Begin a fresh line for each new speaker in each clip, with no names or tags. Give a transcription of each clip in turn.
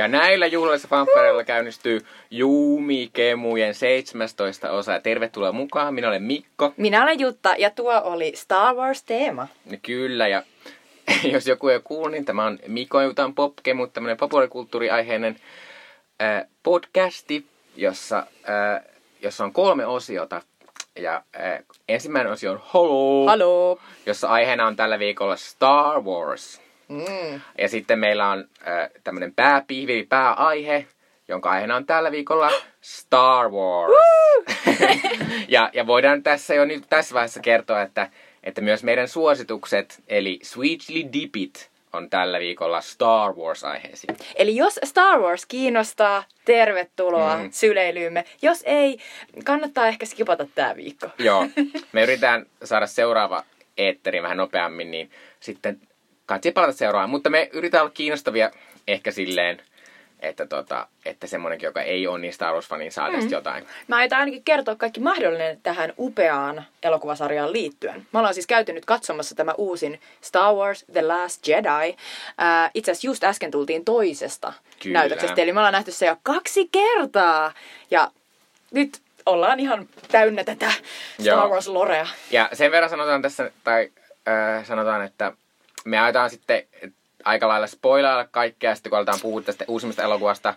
Ja näillä juhlallisilla fanfareilla käynnistyy Juumi-kemujen 17 osa. Ja tervetuloa mukaan, minä olen Mikko.
Minä olen Jutta ja tuo oli Star Wars-teema.
Kyllä, ja jos joku ei kuullut, niin tämä on Mikko Jutan Popkemu, tämmöinen populaarikulttuuriaiheinen äh, podcasti, jossa, äh, jossa on kolme osiota. Ja äh, ensimmäinen osio on Hello,
Haloo!
jossa aiheena on tällä viikolla Star Wars.
Mm.
Ja sitten meillä on äh, tämmöinen pääpihvi, pääaihe, jonka aiheena on tällä viikolla Star Wars. ja, ja voidaan tässä jo nyt tässä vaiheessa kertoa, että, että myös meidän suositukset, eli Sweetly Dip It, on tällä viikolla Star Wars-aiheisiin.
Eli jos Star Wars kiinnostaa, tervetuloa
mm.
syleilyymme. Jos ei, kannattaa ehkä skipata tämä viikko.
Joo, me yritetään saada seuraava eetteri vähän nopeammin, niin sitten katsi palata seuraavaan. Mutta me yritetään olla kiinnostavia ehkä silleen, että, tota, että semmonenkin, joka ei ole niin Star Wars-fani, saa tästä jotain.
Mä aion ainakin kertoa kaikki mahdollinen tähän upeaan elokuvasarjaan liittyen. Me ollaan siis käyty nyt katsomassa tämä uusin Star Wars The Last Jedi. Ää, itse asiassa just äsken tultiin toisesta
Kyllä.
näytöksestä, eli me ollaan nähty se jo kaksi kertaa. Ja nyt ollaan ihan täynnä tätä Star
Joo.
Wars-lorea.
Ja sen verran sanotaan tässä, tai äh, sanotaan, että me aiotaan sitten aika lailla spoilailla kaikkea, sitten kun aletaan puhua tästä uusimmasta elokuvasta.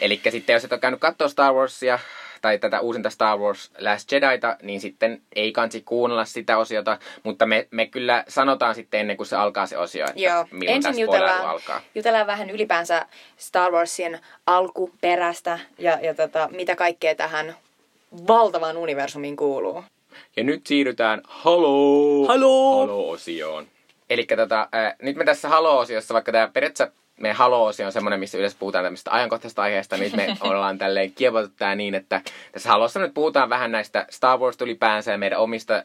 Eli sitten jos et ole käynyt katsoa Star Warsia, tai tätä uusinta Star Wars Last Jedita, niin sitten ei kansi kuunnella sitä osiota, mutta me, me kyllä sanotaan sitten ennen kuin se alkaa se osio, että
Joo,
milloin
ensin jutellaan,
alkaa.
jutellaan vähän ylipäänsä Star Warsin alkuperästä ja, ja tota, mitä kaikkea tähän valtavaan universumiin kuuluu.
Ja nyt siirrytään Halo!
Halo!
Halo-osioon. Eli tota, nyt me tässä Halo-osiossa, vaikka tämä periaatteessa meidän Halo-osio on semmoinen, missä yleensä puhutaan tämmöistä ajankohtaisesta aiheesta, niin me ollaan tälleen kievotettu tää niin, että tässä Halossa nyt puhutaan vähän näistä Star Wars ylipäänsä ja meidän omista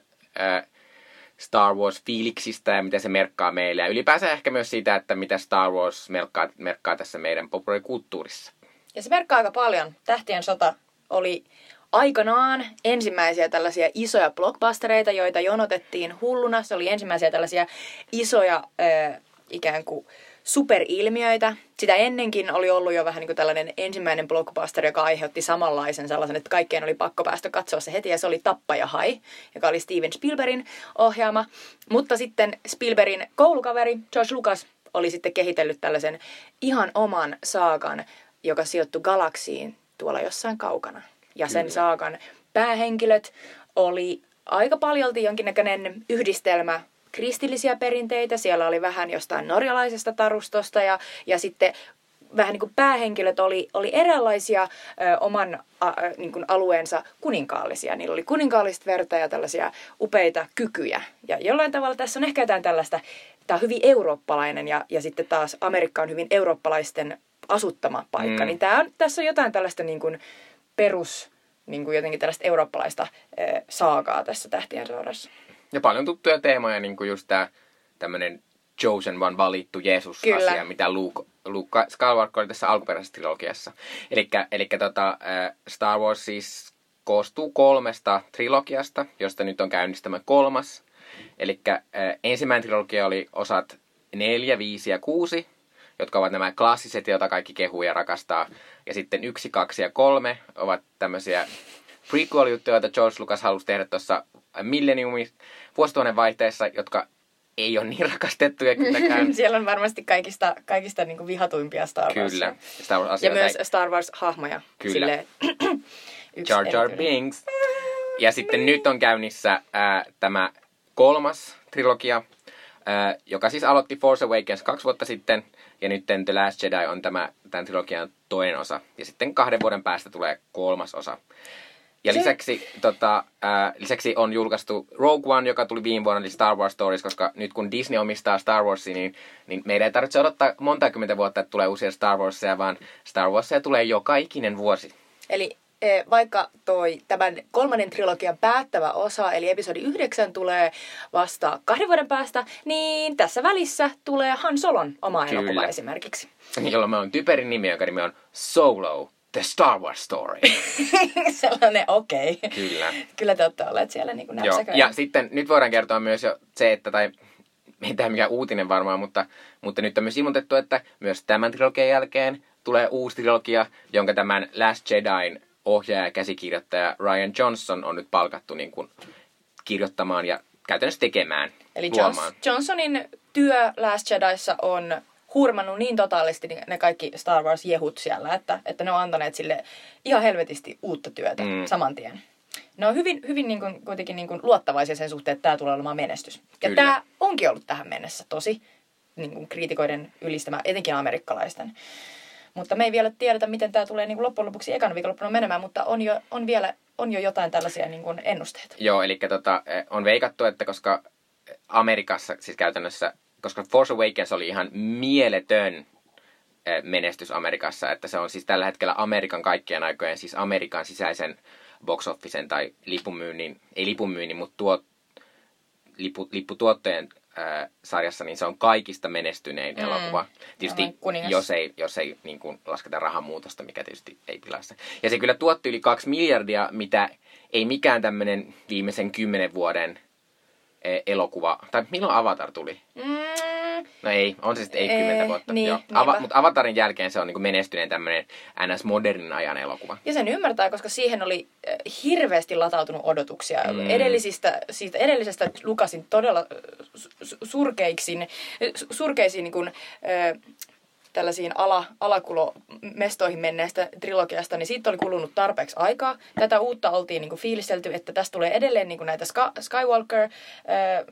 Star Wars-fiiliksistä ja mitä se merkkaa meille. Ja ylipäänsä ehkä myös siitä, että mitä Star Wars merkkaa, merkkaa tässä meidän populaarikulttuurissa.
Ja se merkkaa aika paljon. Tähtien sota oli aikanaan ensimmäisiä tällaisia isoja blockbustereita, joita jonotettiin hulluna. Se oli ensimmäisiä tällaisia isoja äh, ikään kuin superilmiöitä. Sitä ennenkin oli ollut jo vähän niin kuin tällainen ensimmäinen blockbuster, joka aiheutti samanlaisen sellaisen, että kaikkien oli pakko päästä katsoa se heti. Ja se oli Tappaja Hai, joka oli Steven Spielbergin ohjaama. Mutta sitten Spielbergin koulukaveri George Lucas oli sitten kehitellyt tällaisen ihan oman saakan, joka sijoittui galaksiin tuolla jossain kaukana. Ja sen
Kyllä.
saakan päähenkilöt oli aika paljolti jonkinnäköinen yhdistelmä kristillisiä perinteitä. Siellä oli vähän jostain norjalaisesta tarustosta ja, ja sitten vähän niin kuin päähenkilöt oli, oli eräänlaisia ö, oman a, niin kuin alueensa kuninkaallisia. Niillä oli kuninkaallista verta ja tällaisia upeita kykyjä. Ja jollain tavalla tässä on ehkä jotain tällaista, tämä on hyvin eurooppalainen ja, ja sitten taas Amerikka on hyvin eurooppalaisten asuttama paikka.
Mm.
Niin tämä on, tässä on jotain tällaista niin kuin perus, niin kuin jotenkin tällaista eurooppalaista ö, saakaa tässä Tähtien sodassa.
Ja paljon tuttuja teemoja, niin kuin just tämä tämmöinen Chosen One valittu Jeesus-asia,
Kyllä.
mitä Luke, Luke Skywalker oli tässä alkuperäisessä trilogiassa. Elikkä tota, Star Wars siis koostuu kolmesta trilogiasta, josta nyt on käynnistämä kolmas. Eli ensimmäinen trilogia oli osat 4, 5 ja 6, jotka ovat nämä klassiset, joita kaikki kehuu ja rakastaa. Ja sitten yksi, kaksi ja kolme ovat tämmöisiä prequel-juttuja, joita George Lucas halusi tehdä tuossa millenniumi vuosituhannen vaihteessa, jotka ei ole niin rakastettuja kylläkään.
Siellä on varmasti kaikista, kaikista niin vihatuimpia Star Warsia.
Kyllä. Star Wars
Ja myös Star Wars-hahmoja.
Kyllä.
Silleen,
Jar Jar. Binks. Ja sitten nyt on käynnissä ää, tämä kolmas trilogia, ää, joka siis aloitti Force Awakens kaksi vuotta sitten. Ja nyt The Last Jedi on tämä, tämän trilogian toinen osa. Ja sitten kahden vuoden päästä tulee kolmas osa. Ja
Se-
lisäksi, tota, ää, lisäksi on julkaistu Rogue One, joka tuli viime vuonna, eli Star Wars Stories, koska nyt kun Disney omistaa Star Warsia, niin, niin meidän ei tarvitse odottaa monta kymmentä vuotta, että tulee uusia Star Warsia, vaan Star Warsia tulee joka ikinen vuosi.
Eli vaikka toi tämän kolmannen trilogian päättävä osa, eli episodi 9 tulee vasta kahden vuoden päästä, niin tässä välissä tulee Han Solon oma
Kyllä.
elokuva esimerkiksi.
Jolloin me on typerin nimi, joka nimi on Solo, The Star Wars Story.
Sellainen okei. Okay.
Kyllä.
Kyllä te olette olleet siellä niin kuin
Joo. Ja sitten nyt voidaan kertoa myös jo se, että, tai ei tämä mikään uutinen varmaan, mutta, mutta nyt on myös ilmoitettu, että myös tämän trilogian jälkeen tulee uusi trilogia, jonka tämän Last Jedin ohjaaja ja käsikirjoittaja Ryan Johnson on nyt palkattu niin kuin kirjoittamaan ja käytännössä tekemään,
Eli
luomaan.
Johns- Johnsonin työ Last Jediissa on hurmannut niin totaalisti ne kaikki Star Wars-jehut siellä, että, että ne on antaneet sille ihan helvetisti uutta työtä
mm.
saman tien. Ne on hyvin, hyvin niin kuin, kuitenkin niin kuin luottavaisia sen suhteen, että tämä tulee olemaan menestys. Ja
Kyllä.
tämä onkin ollut tähän mennessä tosi niin kuin kriitikoiden ylistämä, etenkin amerikkalaisten. Mutta me ei vielä tiedetä, miten tämä tulee niin kuin loppujen lopuksi ekana viikonloppuna menemään, mutta on jo, on vielä on jo jotain tällaisia niin kuin ennusteita.
Joo, eli tota, eh, on veikattu, että koska Amerikassa, siis käytännössä, koska Force Awakens oli ihan mieletön eh, menestys Amerikassa, että se on siis tällä hetkellä Amerikan kaikkien aikojen, siis Amerikan sisäisen box officen tai lipunmyynnin, ei lipunmyynnin, mutta tuot, lippu, lipputuottojen äh, sarjassa, niin se on kaikista menestynein
Mm.
elokuva. Tietysti jos ei, jos ei niin kuin lasketa rahamuutosta, mikä tietysti ei pilaa sitä. Ja se kyllä tuotti yli kaksi miljardia, mitä ei mikään tämmöinen viimeisen kymmenen vuoden eh, elokuva, tai milloin Avatar tuli?
Mm,
No ei, on se sitten ei kymmentä vuotta.
niin,
Joo. Ava, mutta Avatarin jälkeen se on niin menestyneen tämmöinen NS-modernin ajan elokuva.
Ja sen ymmärtää, koska siihen oli äh, hirveästi latautunut odotuksia.
Mm.
Edellisistä, siitä edellisestä Lukasin todella äh, su- surkeiksi, su- surkeisiin niin kuin, tällaisiin ala, alakulomestoihin menneestä trilogiasta, niin siitä oli kulunut tarpeeksi aikaa. Tätä uutta oltiin niin kuin fiilistelty, että tästä tulee edelleen niin kuin näitä Ska- Skywalker äh,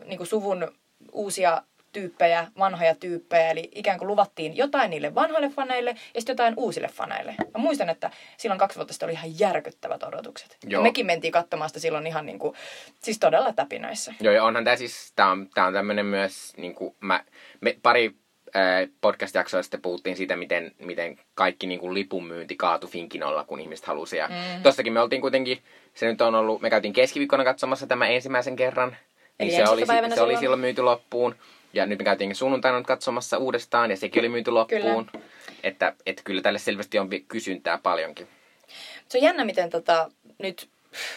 niin uusia tyyppejä, vanhoja tyyppejä, eli ikään kuin luvattiin jotain niille vanhoille faneille ja sitten jotain uusille faneille. Mä muistan, että silloin kaksi vuotta sitten oli ihan järkyttävät odotukset.
Joo.
Mekin mentiin katsomaan sitä silloin ihan niin kuin, siis todella täpinöissä.
Joo, ja onhan tämä siis, tämä on, tää on tämmöinen myös, niin kuin mä, me pari podcast-jaksoa sitten puhuttiin siitä, miten, miten kaikki niin kuin lipunmyynti kaatui Finkinolla, kun ihmiset halusi. Ja
Mm.
tossakin me oltiin kuitenkin, se nyt on ollut, me käytiin keskiviikkona katsomassa tämä ensimmäisen kerran.
Eli
Niin se, oli, se oli
silloin
myyty loppuun. Ja nyt me käytiin sunnuntaina katsomassa uudestaan, ja sekin oli myyty loppuun. Että, että kyllä tälle selvästi on kysyntää paljonkin.
Se on jännä, miten tota, nyt,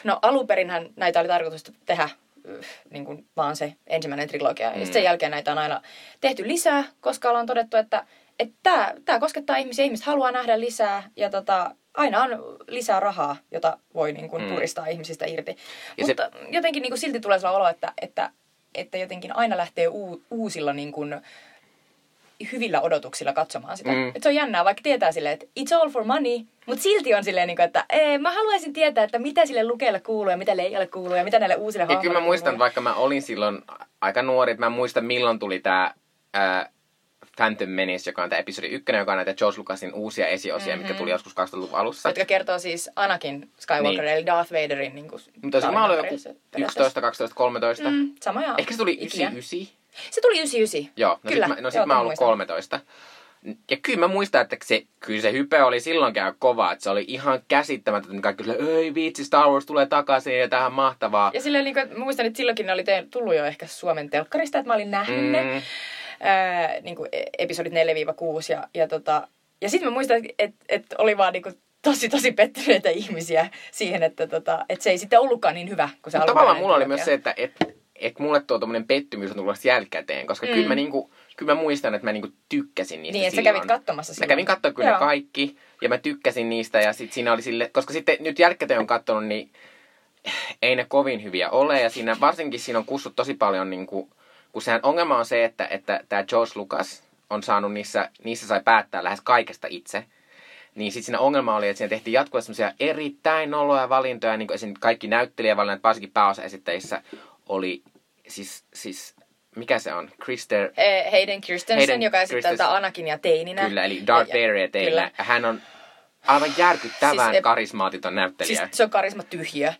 no alunperinhän näitä oli tarkoitus tehdä yh, niin kuin vaan se ensimmäinen trilogia. Mm. Ja sen jälkeen näitä on aina tehty lisää, koska ollaan todettu, että tämä tää koskettaa ihmisiä, ihmiset haluaa nähdä lisää ja tota, aina on lisää rahaa, jota voi niin kuin,
Mm.
puristaa ihmisistä irti.
Ja se-
Mutta jotenkin niin kuin, silti tulee sellainen olo, että, että, että jotenkin aina lähtee uu, uusilla niin kuin, hyvillä odotuksilla katsomaan sitä.
Mm.
Et se on jännää, vaikka tietää silleen, että it's all for money, mutta silti on silleen, niin että ee, mä haluaisin tietää, että mitä sille lukeelle kuuluu ja mitä leijalle kuuluu ja mitä näille uusille
Ja kyllä
hahmoille
mä muistan,
kuuluu.
vaikka mä olin silloin aika nuori, että mä muistan milloin tuli tää ää, Phantom Menace, joka on tämä episodi ykkönen, joka on näitä George Lucasin uusia esiosia, mm-hmm. mitkä tuli joskus 2000-luvun alussa.
Jotka kertoo siis Anakin Skywalker,
Niin.
eli Darth Vaderin niin kuin,
Mutta olisiko mä ollut joku
periaatteessa.
11, 12, 13?
Mm, samoja
Ehkä se tuli
ikiä.
99.
Se tuli 99.
Joo, no
Kyllä,
sit mä, no sit
joo,
mä oon ollut
muistan.
13. Ja kyllä mä muistan, että se, kyllä se hype oli silloinkin aika kova, että se oli ihan käsittämätöntä, että kaikki oli, ei vitsi, Star Wars tulee takaisin ja tähän mahtavaa.
Ja silleen, niin kuin, mä muistan, että silloinkin ne oli tullut jo ehkä Suomen telkkarista, että mä olin nähnyt mm. ne.
Mm,
ää, niin kuin episodit 4-6 ja, ja, tota, ja sitten mä muistan, että et, et oli vaan niin kuin tosi tosi pettyneitä ihmisiä siihen, että, tota, että se ei sitten ollutkaan niin hyvä kuin se alkuperäinen
tavallaan mulla oli myös se, että et, et mulle tuo tommonen pettymys on tullut jälkikäteen, koska mm. kyllä, mä niinku, kyllä mä muistan, että mä niinku tykkäsin niistä
Niin, että sä kävit katsomassa
Mä
silloin.
kävin katsoa kyllä
Joo.
kaikki, ja mä tykkäsin niistä, ja sit siinä oli sille, koska sitten nyt jälkikäteen on katsonut, niin ei ne kovin hyviä ole, ja siinä, varsinkin siinä on kussut tosi paljon, niin kuin, kun sehän ongelma on se, että, että tämä George Lucas on saanut niissä, niissä sai päättää lähes kaikesta itse, niin sitten siinä ongelma oli, että siinä tehtiin jatkuvasti semmoisia erittäin noloja valintoja, niin kuin esim. kaikki näyttelijävalinnat, varsinkin pääosaesittäjissä, oli siis, siis mikä se on? Krister,
Eh, Hayden Christensen,
Hayden
joka esittää
Christensen.
tätä Anakinia teininä.
kyllä, eli Darth
Ja- ja-
Vader ja teillä.
Kyllä.
Ja hän on aivan järkyttävän
Siis,
karismaatiton näyttelijä.
Siis se on karisma.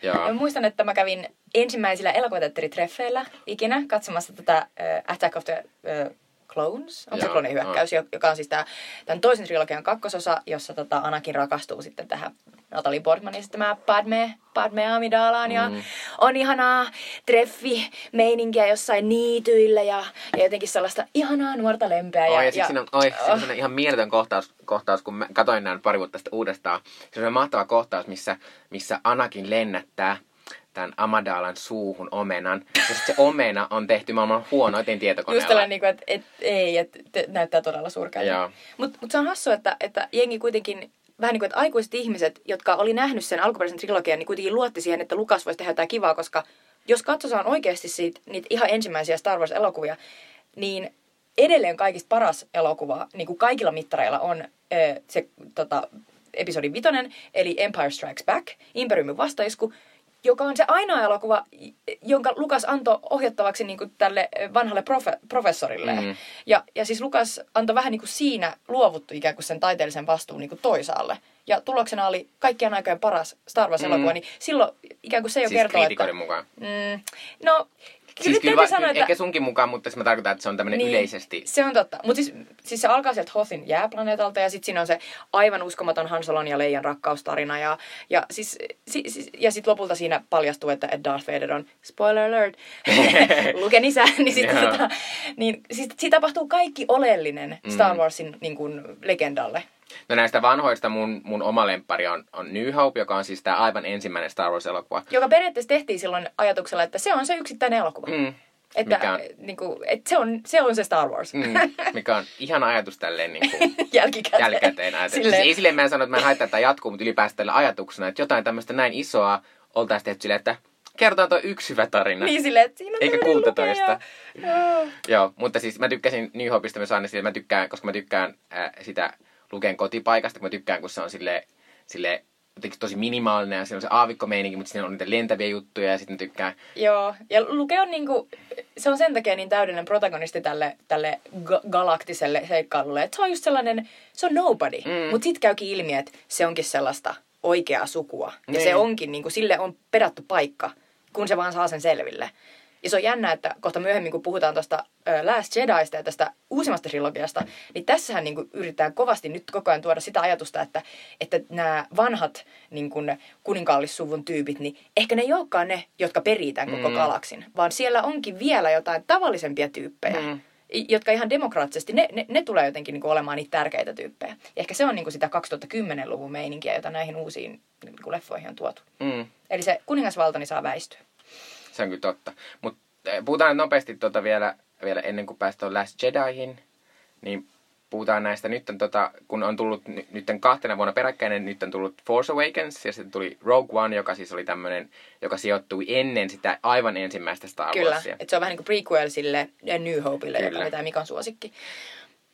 Ja mä muistan, että mä kävin ensimmäisillä elokuvateatteritreffeillä ikinä katsomassa tätä äh, Attack of the äh, Clones, on se
Joo,
klonin hyökkäys, jo- joka on siis tää, tämän toisen trilogian kakkososa, jossa tota Anakin rakastuu sitten tähän Natalie Portmanin esittämään Padme, Padme Amidalaan ja
Mm.
on ihanaa treffi meininkiä jossain niityillä ja, ja jotenkin sellaista ihanaa nuorta lempeä.
Oi, ja,
ja,
ja, siinä on, oi, siinä on ihan mieletön kohtaus, kohtaus, kun mä katsoin näin pari vuotta sitten uudestaan. Se on mahtava kohtaus, missä, missä Anakin lennättää tämän Amadalan suuhun omenan. Ja sitten se omena on tehty maailman huonoiten tietokoneella.
Just tällainen, niin että et, ei, että et, näyttää todella surkealta. Mutta mut se on hassu, että, että jengi kuitenkin vähän niin kuin, että aikuiset ihmiset, jotka oli nähnyt sen alkuperäisen trilogian, niin kuitenkin luotti siihen, että Lukas voisi tehdä jotain kivaa, koska jos katsotaan oikeasti siitä, niitä ihan ensimmäisiä Star Wars-elokuvia, niin edelleen kaikista paras elokuva, niin kuin kaikilla mittareilla, on se tota, episodi vitonen, eli Empire Strikes Back, Imperiumin vastaisku, joka on se ainoa elokuva, jonka Lukas antoi ohjattavaksi niin kuin tälle vanhalle profe- professorille. Mm. Ja, ja siis Lukas antoi vähän niin kuin siinä luovuttu ikään kuin sen taiteellisen vastuun niin kuin toisaalle. Ja tuloksena oli kaikkien aikojen paras Star Wars-elokuva, mm. niin silloin ikään kuin se jo
siis
kertoo,
että... mukaan.
Mm, no,
Siis kyllä, va- sanoa, että... ehkä sunkin mukaan, mutta mä tarkoitan, että se on tämmöinen niin, yleisesti.
Se on totta. Mutta siis, siis se alkaa sieltä Hothin jääplaneetalta ja sitten siinä on se aivan uskomaton Hansolon ja Leijan rakkaustarina. Ja, ja, siis, si, si, ja sitten lopulta siinä paljastuu, että Darth Vader on, spoiler alert, Luken isä. niin, sit, tota, niin siis, siitä tapahtuu kaikki oleellinen Star mm. Warsin niin kuin, legendalle.
No näistä vanhoista mun, mun oma lemppari on, on New Hope, joka on siis tämä aivan ensimmäinen Star Wars-elokuva.
Joka periaatteessa tehtiin silloin ajatuksella, että se on se yksittäinen elokuva. Mm. Että, mikä on, niin kuin, että se, on, se on se Star Wars. Mm,
mikä on ihana ajatus tälleen niin kuin,
jälkikäteen.
jälkikäteen silleen. Siis ei silleen mä en sano, että mä en haittaa, että jatkuu, mutta ylipäätään tällä ajatuksena, että jotain tämmöistä näin isoa oltaisiin tehty silleen, että kerrotaan tuo yksi hyvä tarina.
Niin silleen, että siinä on
Eikä kuulta toista. Joo. Joo, mutta siis mä tykkäsin New Hopeista, mä saan niin mä tykkään, koska mä tykkään äh, sitä Luken kotipaikasta, kun mä tykkään, kun se on sille, sille jotenkin tosi minimaalinen ja siinä on se aavikkomeininki, mutta siinä on niitä lentäviä juttuja ja sitten tykkään.
Joo, ja Luke on niinku, se on sen takia niin täydellinen protagonisti tälle, tälle ga- galaktiselle seikkailulle, että se on just sellainen, se on nobody, mm. mutta sitten käykin ilmi, että se onkin sellaista oikeaa sukua. Ja niin. se onkin, niinku, sille on pedattu paikka, kun se vaan saa sen selville. Ja se on jännä, että kohta myöhemmin, kun puhutaan tuosta Last Jediista ja tästä uusimmasta trilogiasta, niin tässähän niin kuin yritetään kovasti nyt koko ajan tuoda sitä ajatusta, että, että nämä vanhat niin kuin kuninkaallissuvun tyypit, niin ehkä ne ei olekaan ne, jotka perii tämän koko mm. galaksin, vaan siellä onkin vielä jotain tavallisempia tyyppejä. Mm jotka ihan demokraattisesti, ne, ne, ne tulee jotenkin niin kuin olemaan niitä tärkeitä tyyppejä. Ja ehkä se on niin kuin sitä 2010-luvun meininkiä, jota näihin uusiin niin kuin leffoihin on tuotu. Mm. Eli se kuningasvaltani saa väistyä.
Se on kyllä totta. Mutta eh, puhutaan nopeasti tuota vielä, vielä ennen kuin päästään Last Jedihin. Niin puhutaan näistä nyt, tota, kun on tullut nyt kahtena vuonna peräkkäinen, nyt on tullut Force Awakens ja sitten tuli Rogue One, joka siis oli tämmöinen, joka sijoittui ennen sitä aivan ensimmäistä Star
Warsia. Kyllä, että se on vähän niin kuin prequel sille New Hopeille, Kyllä. joka vetää Mikan suosikki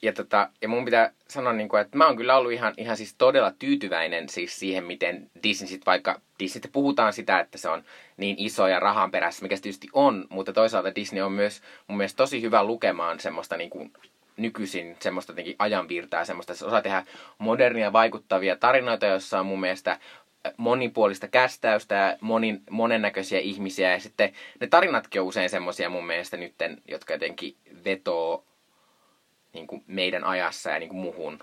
ja, tota, ja mun pitää sanoa, niin kuin, että mä oon kyllä ollut ihan, ihan siis todella tyytyväinen siis siihen, miten Disney sit vaikka, Disney puhutaan sitä, että se on niin iso ja rahan perässä, mikä se tietysti on, mutta toisaalta Disney on myös mun mielestä tosi hyvä lukemaan semmoista niin kuin, nykyisin semmoista jotenkin ajanvirtaa, semmoista, että se osaa tehdä modernia vaikuttavia tarinoita, joissa on mun mielestä monipuolista kästäystä ja monin, monennäköisiä ihmisiä. Ja sitten ne tarinatkin on usein semmoisia mun mielestä nytten, jotka jotenkin vetoo niin kuin meidän ajassa ja niin kuin muhun.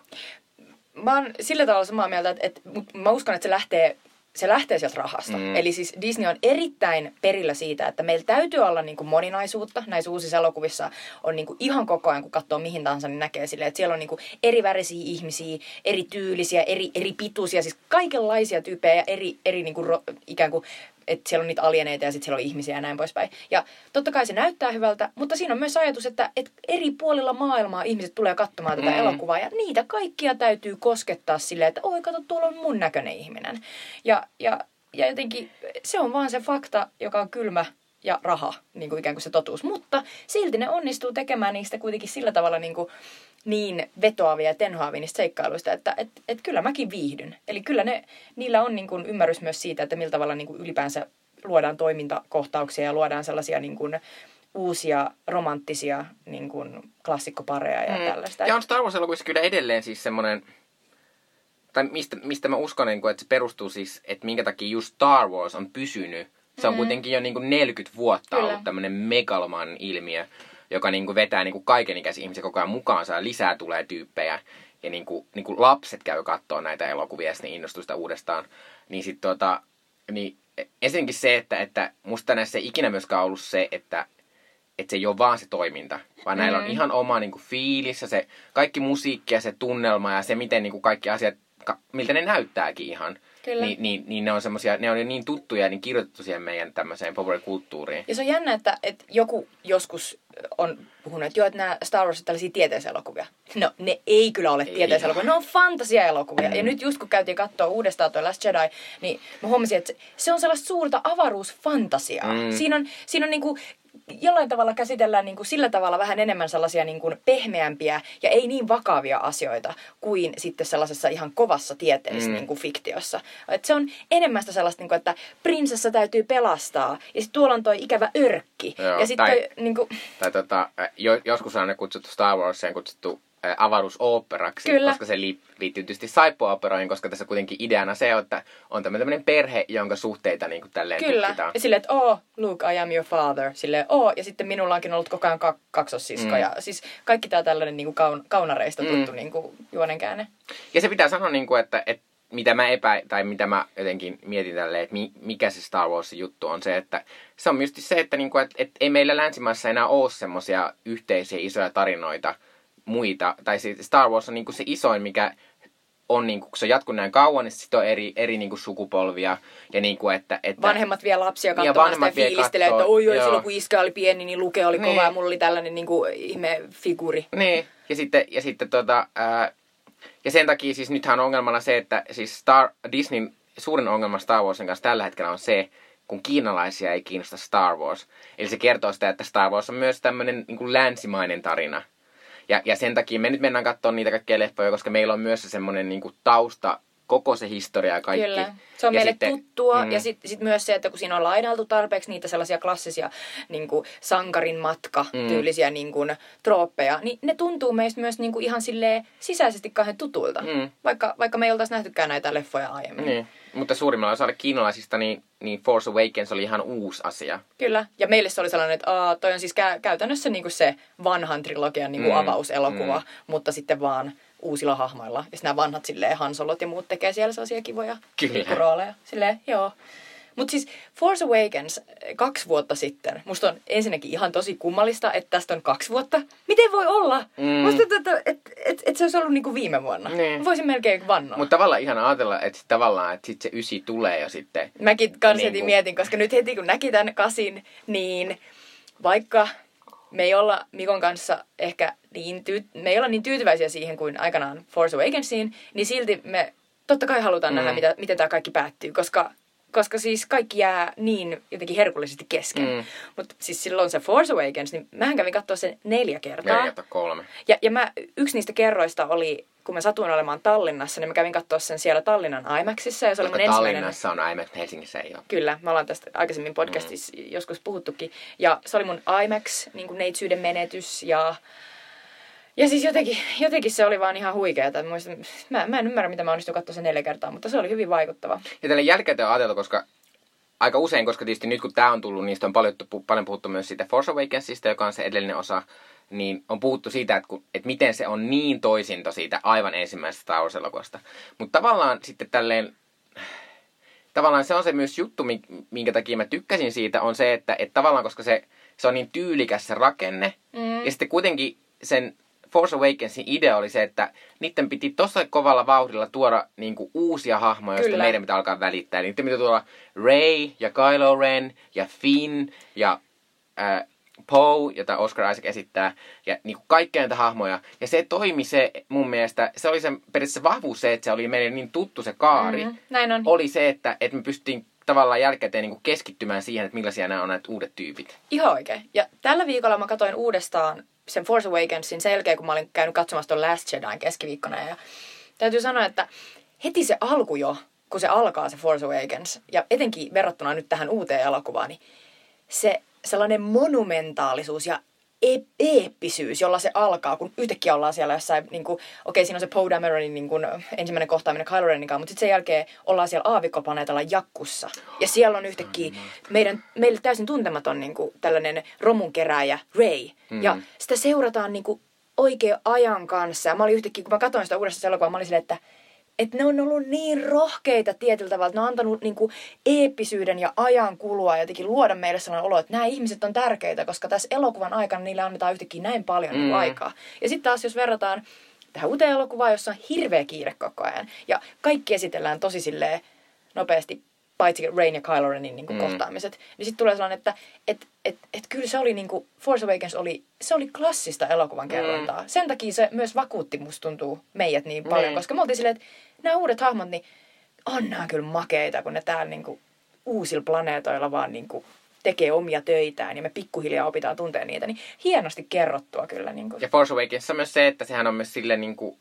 Mä oon sillä tavalla samaa mieltä, että, että mä uskon, että se lähtee se lähtee sieltä rahasta. Mm. Eli siis Disney on erittäin perillä siitä, että meillä täytyy olla niin kuin moninaisuutta. Näissä uusissa elokuvissa on niin kuin ihan koko ajan, kun katsoo mihin tahansa, niin näkee silleen, että siellä on niin kuin eri värisiä ihmisiä, eri tyylisiä, eri, eri pituisia, siis kaikenlaisia tyyppejä ja eri, eri niin kuin, ikään kuin että siellä on niitä alieneita ja sitten siellä on ihmisiä ja näin poispäin. Ja totta kai se näyttää hyvältä, mutta siinä on myös ajatus, että, että eri puolilla maailmaa ihmiset tulee katsomaan tätä mm. elokuvaa ja niitä kaikkia täytyy koskettaa silleen, että oi kato, tuolla on mun näköinen ihminen. Ja, ja, ja jotenkin se on vaan se fakta, joka on kylmä ja raha, niin kuin ikään kuin se totuus. Mutta silti ne onnistuu tekemään niistä kuitenkin sillä tavalla niin kuin niin vetoavia ja tenhoavia niistä seikkailuista, että et, et kyllä mäkin viihdyn. Eli kyllä ne, niillä on niin kuin ymmärrys myös siitä, että millä tavalla niin kuin ylipäänsä luodaan toimintakohtauksia ja luodaan sellaisia niin kuin uusia romanttisia niin kuin klassikkopareja ja mm. tällaista.
Ja on Star Wars-elokuvissa kyllä edelleen siis semmoinen, tai mistä, mistä mä uskon, niin kuin, että se perustuu siis, että minkä takia just Star Wars on pysynyt. Se on mm. kuitenkin jo niin kuin 40 vuotta kyllä. ollut tämmöinen megaloman ilmiö joka niin kuin vetää niin kuin kaikenikäisiä ihmisiä koko ajan mukaansa ja lisää tulee tyyppejä. Ja niin kuin, niin kuin lapset käy katsoa näitä elokuvia ja niin innostuu sitä uudestaan. Niin sitten tota, niin ensinnäkin se, että, että musta näissä ei ikinä myöskään ollut se, että, että se ei ole vaan se toiminta, vaan näillä on mm. ihan oma niin kuin, fiilis ja se kaikki musiikki ja se tunnelma ja se, miten niin kuin, kaikki asiat, miltä ne näyttääkin ihan.
Kyllä.
Niin, niin, niin, ne on semmosia, ne on jo niin tuttuja ja niin kirjoitettu siihen meidän tämmöiseen populaarikulttuuriin.
Ja se on jännä, että, että joku joskus on puhunut, että joo, että nämä Star Wars on tällaisia tieteiselokuvia. No, ne ei kyllä ole
Ei
tieteiselokuvia, ne on fantasiaelokuvia.
Mm.
Ja nyt just kun käytiin katsoa uudestaan tuo Last Jedi, niin mä huomasin, että se- se on sellaista suurta avaruusfantasiaa.
Mm.
Siinä on, siinä on niinku jollain tavalla käsitellään niin kuin sillä tavalla vähän enemmän sellaisia niin kuin pehmeämpiä ja ei niin vakavia asioita kuin sitten sellaisessa ihan kovassa tieteellisessä
Mm.
niin kuin fiktiossa. Et se on enemmän sitä sellaista, niin kuin, että prinsessa täytyy pelastaa ja sitten tuolla on toi ikävä örkki.
Joo,
ja sitten
tai-
toi, niin kuin,
Tai tota, jo, joskus on ne kutsuttu Star Warseen kutsuttu avaruusooperaksi,
Kyllä.
koska se li, liittyy tietysti saippua-operoihin, koska tässä kuitenkin ideana se, että on tämmöinen perhe, jonka suhteita niin kuin tälleen
Kyllä.
tutkitaan.
Ja silleen, että oh, Luke, I am your father. Silleen, oh, ja sitten minulla onkin ollut koko ajan kak- kaksossisko.
Mm.
Ja siis kaikki tämä tällainen niin kuin kaun- kaunareista tuttu
Mm.
niin kuin juonenkäänne.
Ja se pitää sanoa, niin kuin, että, että mitä mä epä, tai mitä mä jotenkin mietin tälleen, että mi, mikä se Star Warsin juttu on se, että se on just se, että, niin kuin, että, että ei meillä länsimaissa enää ole semmoisia yhteisiä isoja tarinoita muita. Tai siis Star Wars on niin kuin se isoin, mikä on, niin kuin, kun se on jatkunut näin kauan, niin sitten on eri, eri niin kuin sukupolvia. Ja niin kuin, että, että,
Vanhemmat vie lapsia
Niin,
katsomaan sitä ja
vanhemmat vie
fiilistelee, että
kattoo,
oi oi,
joo.
silloin kun iskä oli pieni, niin Luke oli kova
Niin.
ja mulla oli tällainen niin kuin, ihme figuri.
Niin, ja sitten, ja sitten tota, ää, ja sen takia siis nythän on ongelmana se, että siis Star, Disneyn suurin ongelma Star Warsin kanssa tällä hetkellä on se, kun kiinalaisia ei kiinnosta Star Wars. Eli se kertoo sitä, että Star Wars on myös tämmöinen niin länsimainen tarina. Ja, ja sen takia me nyt mennään katsomaan niitä kaikkia leffoja, koska meillä on myös se semmoinen niin kuin tausta, koko se historia ja kaikki.
Kyllä. Se on
ja
meille
sitten-
tuttua.
mm.
Ja sitten sit myös se, että kun siinä on lainailtu tarpeeksi niitä sellaisia klassisia niin kuin sankarin matka
Mm.
tyylisiä niin kuin, trooppeja, niin ne tuntuu meistä myös niin kuin ihan silleen sisäisesti kauhean tutuilta.
Mm.
Vaikka, vaikka me ei oltaisi nähtykään näitä leffoja aiemmin.
Niin. Mutta suurimmalla osalla kiinalaisista niin, niin Force Awakens oli ihan uusi asia.
Kyllä. Ja meille se oli sellainen, että aa, toi on siis kä- käytännössä niin kuin se vanhan trilogian niin kuin
Mm,
avauselokuva,
mm.
mutta sitten vaan uusilla hahmoilla. Ja nämä vanhat silleen Hansolot ja muut tekee siellä sellaisia kivoja
Kyllä.
pikkurooleja. Silleen, joo. Mutta siis Force Awakens eh, kaksi vuotta sitten, musta on ensinnäkin ihan tosi kummallista, että tästä on kaksi vuotta. Miten voi olla?
Mm.
Musta tuntuu, että et, et, et se olisi ollut niinku viime vuonna.
Niin.
Voisin melkein vannoa.
Mutta tavallaan ihan ajatella, että sit tavallaan, että sit se ysi tulee jo sitten.
Mäkin kans
Niin
heti
kuin-
mietin, koska nyt heti kun näki tämän kasin, niin vaikka me ei olla Mikon kanssa ehkä niin, tyy- me ei olla niin tyytyväisiä siihen kuin aikanaan Force Awakensiin, niin silti me totta kai halutaan
Mm.
nähdä, mitä, miten tämä kaikki päättyy, koska, koska siis kaikki jää niin jotenkin herkullisesti kesken.
Mm.
Mutta siis silloin se Force Awakens, niin mähän kävin katsoa sen neljä kertaa.
Neljä tai kolme.
Ja, ja mä, yksi niistä kerroista oli, kun mä satuin olemaan Tallinnassa, niin mä kävin katsoa sen siellä Tallinnan IMAXissa. Ja se oli mun
Koska
ensimmäinen...
Tallinnassa on IMAX, Helsingissä ei ole.
Kyllä, me ollaan tästä aikaisemmin podcastissa mm. joskus puhuttukin. Ja se oli mun IMAX, niin kuin neitsyyden menetys ja... Ja siis jotenkin, jotenkin se oli vaan ihan huikeeta. Mä, muistan- mä, mä en ymmärrä, mitä mä onnistuin katsoa sen neljä kertaa, mutta se oli hyvin vaikuttava.
Ja tälle jälkikäteen on ajateltu, koska aika usein, koska tietysti nyt kun tämä on tullut, niistä on paljon, paljon puhuttu myös siitä Force Awakensista, joka on se edellinen osa, niin on puhuttu siitä, että, kun, että miten se on niin toisinto siitä aivan ensimmäisestä Star Wars-elokuvasta. Mutta tavallaan sitten tälleen, tavallaan se on se myös juttu, mi- minkä takia mä tykkäsin siitä, on se, että, että tavallaan koska se, se on niin tyylikäs se rakenne,
Mm.
ja sitten kuitenkin sen Force Awakensin idea oli se, että niiden piti tosi kovalla vauhdilla tuoda niinku uusia hahmoja, joista
Kyllä.
meidän pitää alkaa välittää. Eli Niiden pitää tuoda Ray ja Kylo Ren ja Finn ja äh, Poe, jota Oscar Isaac esittää, ja niinku kaikkia näitä hahmoja. Ja se toimi se mun mielestä, se oli se periaatteessa vahvuus se, että se oli meille niin tuttu se kaari.
Mm, näin on.
Oli se, että, että me pystyttiin tavallaan jälkikäteen niinku keskittymään siihen, että millaisia nämä on näitä uudet tyypit.
Ihan oikein. Ja tällä viikolla mä katsoin uudestaan sen Force Awakensin sen jälkeen, kun mä olin käynyt katsomassa ton Last Jedin keskiviikkona. Ja täytyy sanoa, että heti se alku jo, kun se alkaa se Force Awakens, ja etenkin verrattuna nyt tähän uuteen elokuvaan, niin se sellainen monumentaalisuus ja eeppisyys, jolla se alkaa, kun yhtäkkiä ollaan siellä jossain, niin kuin, okei, siinä on se Poe Dameronin niin kuin, ensimmäinen kohtaaminen Kylo Renin kanssa, mutta sitten sen jälkeen ollaan siellä aavikkoplaneetalla Jakkussa. Ja siellä on yhtäkkiä meidän, meille täysin tuntematon niin kuin, tällainen romunkerääjä Ray.
Mm.
Ja sitä seurataan niin kuin, oikein ajan kanssa. Ja mä olin yhtäkkiä, kun mä katsoin sitä uudestaan elokuvaa, mä olin silleen, että että ne on ollut niin rohkeita tietyllä tavalla, että ne on antanut niin kuin eeppisyyden ja ajan kulua ja jotenkin luoda meille sellainen olo, että nämä ihmiset on tärkeitä, koska tässä elokuvan aikana niille annetaan yhtäkkiä näin paljon mm. niin
Mm.
aikaa. Ja sitten taas jos verrataan tähän uuteen elokuvaan, jossa on hirveä kiire koko ajan ja kaikki esitellään tosi silleen nopeasti paitsi Rain ja Kylo Renin niin kuin
Mm.
kohtaamiset. Niin sitten tulee sellainen, että et, et, et kyllä se oli niin kuin, Force Awakens oli, se oli klassista elokuvan kerrontaa. Mm. Sen takia se myös vakuutti musta tuntuu meidät niin paljon,
Niin.
koska me oltiin silleen, että nämä uudet hahmot, niin on nämä kyllä makeita, kun ne täällä niin kuin, uusilla planeetoilla vaan niin kuin, tekee omia töitään ja me pikkuhiljaa opitaan tuntea niitä, niin hienosti kerrottua kyllä. Niin kuin.
Ja Force Awakensissa myös se, että sehän on myös silleen niin kuin,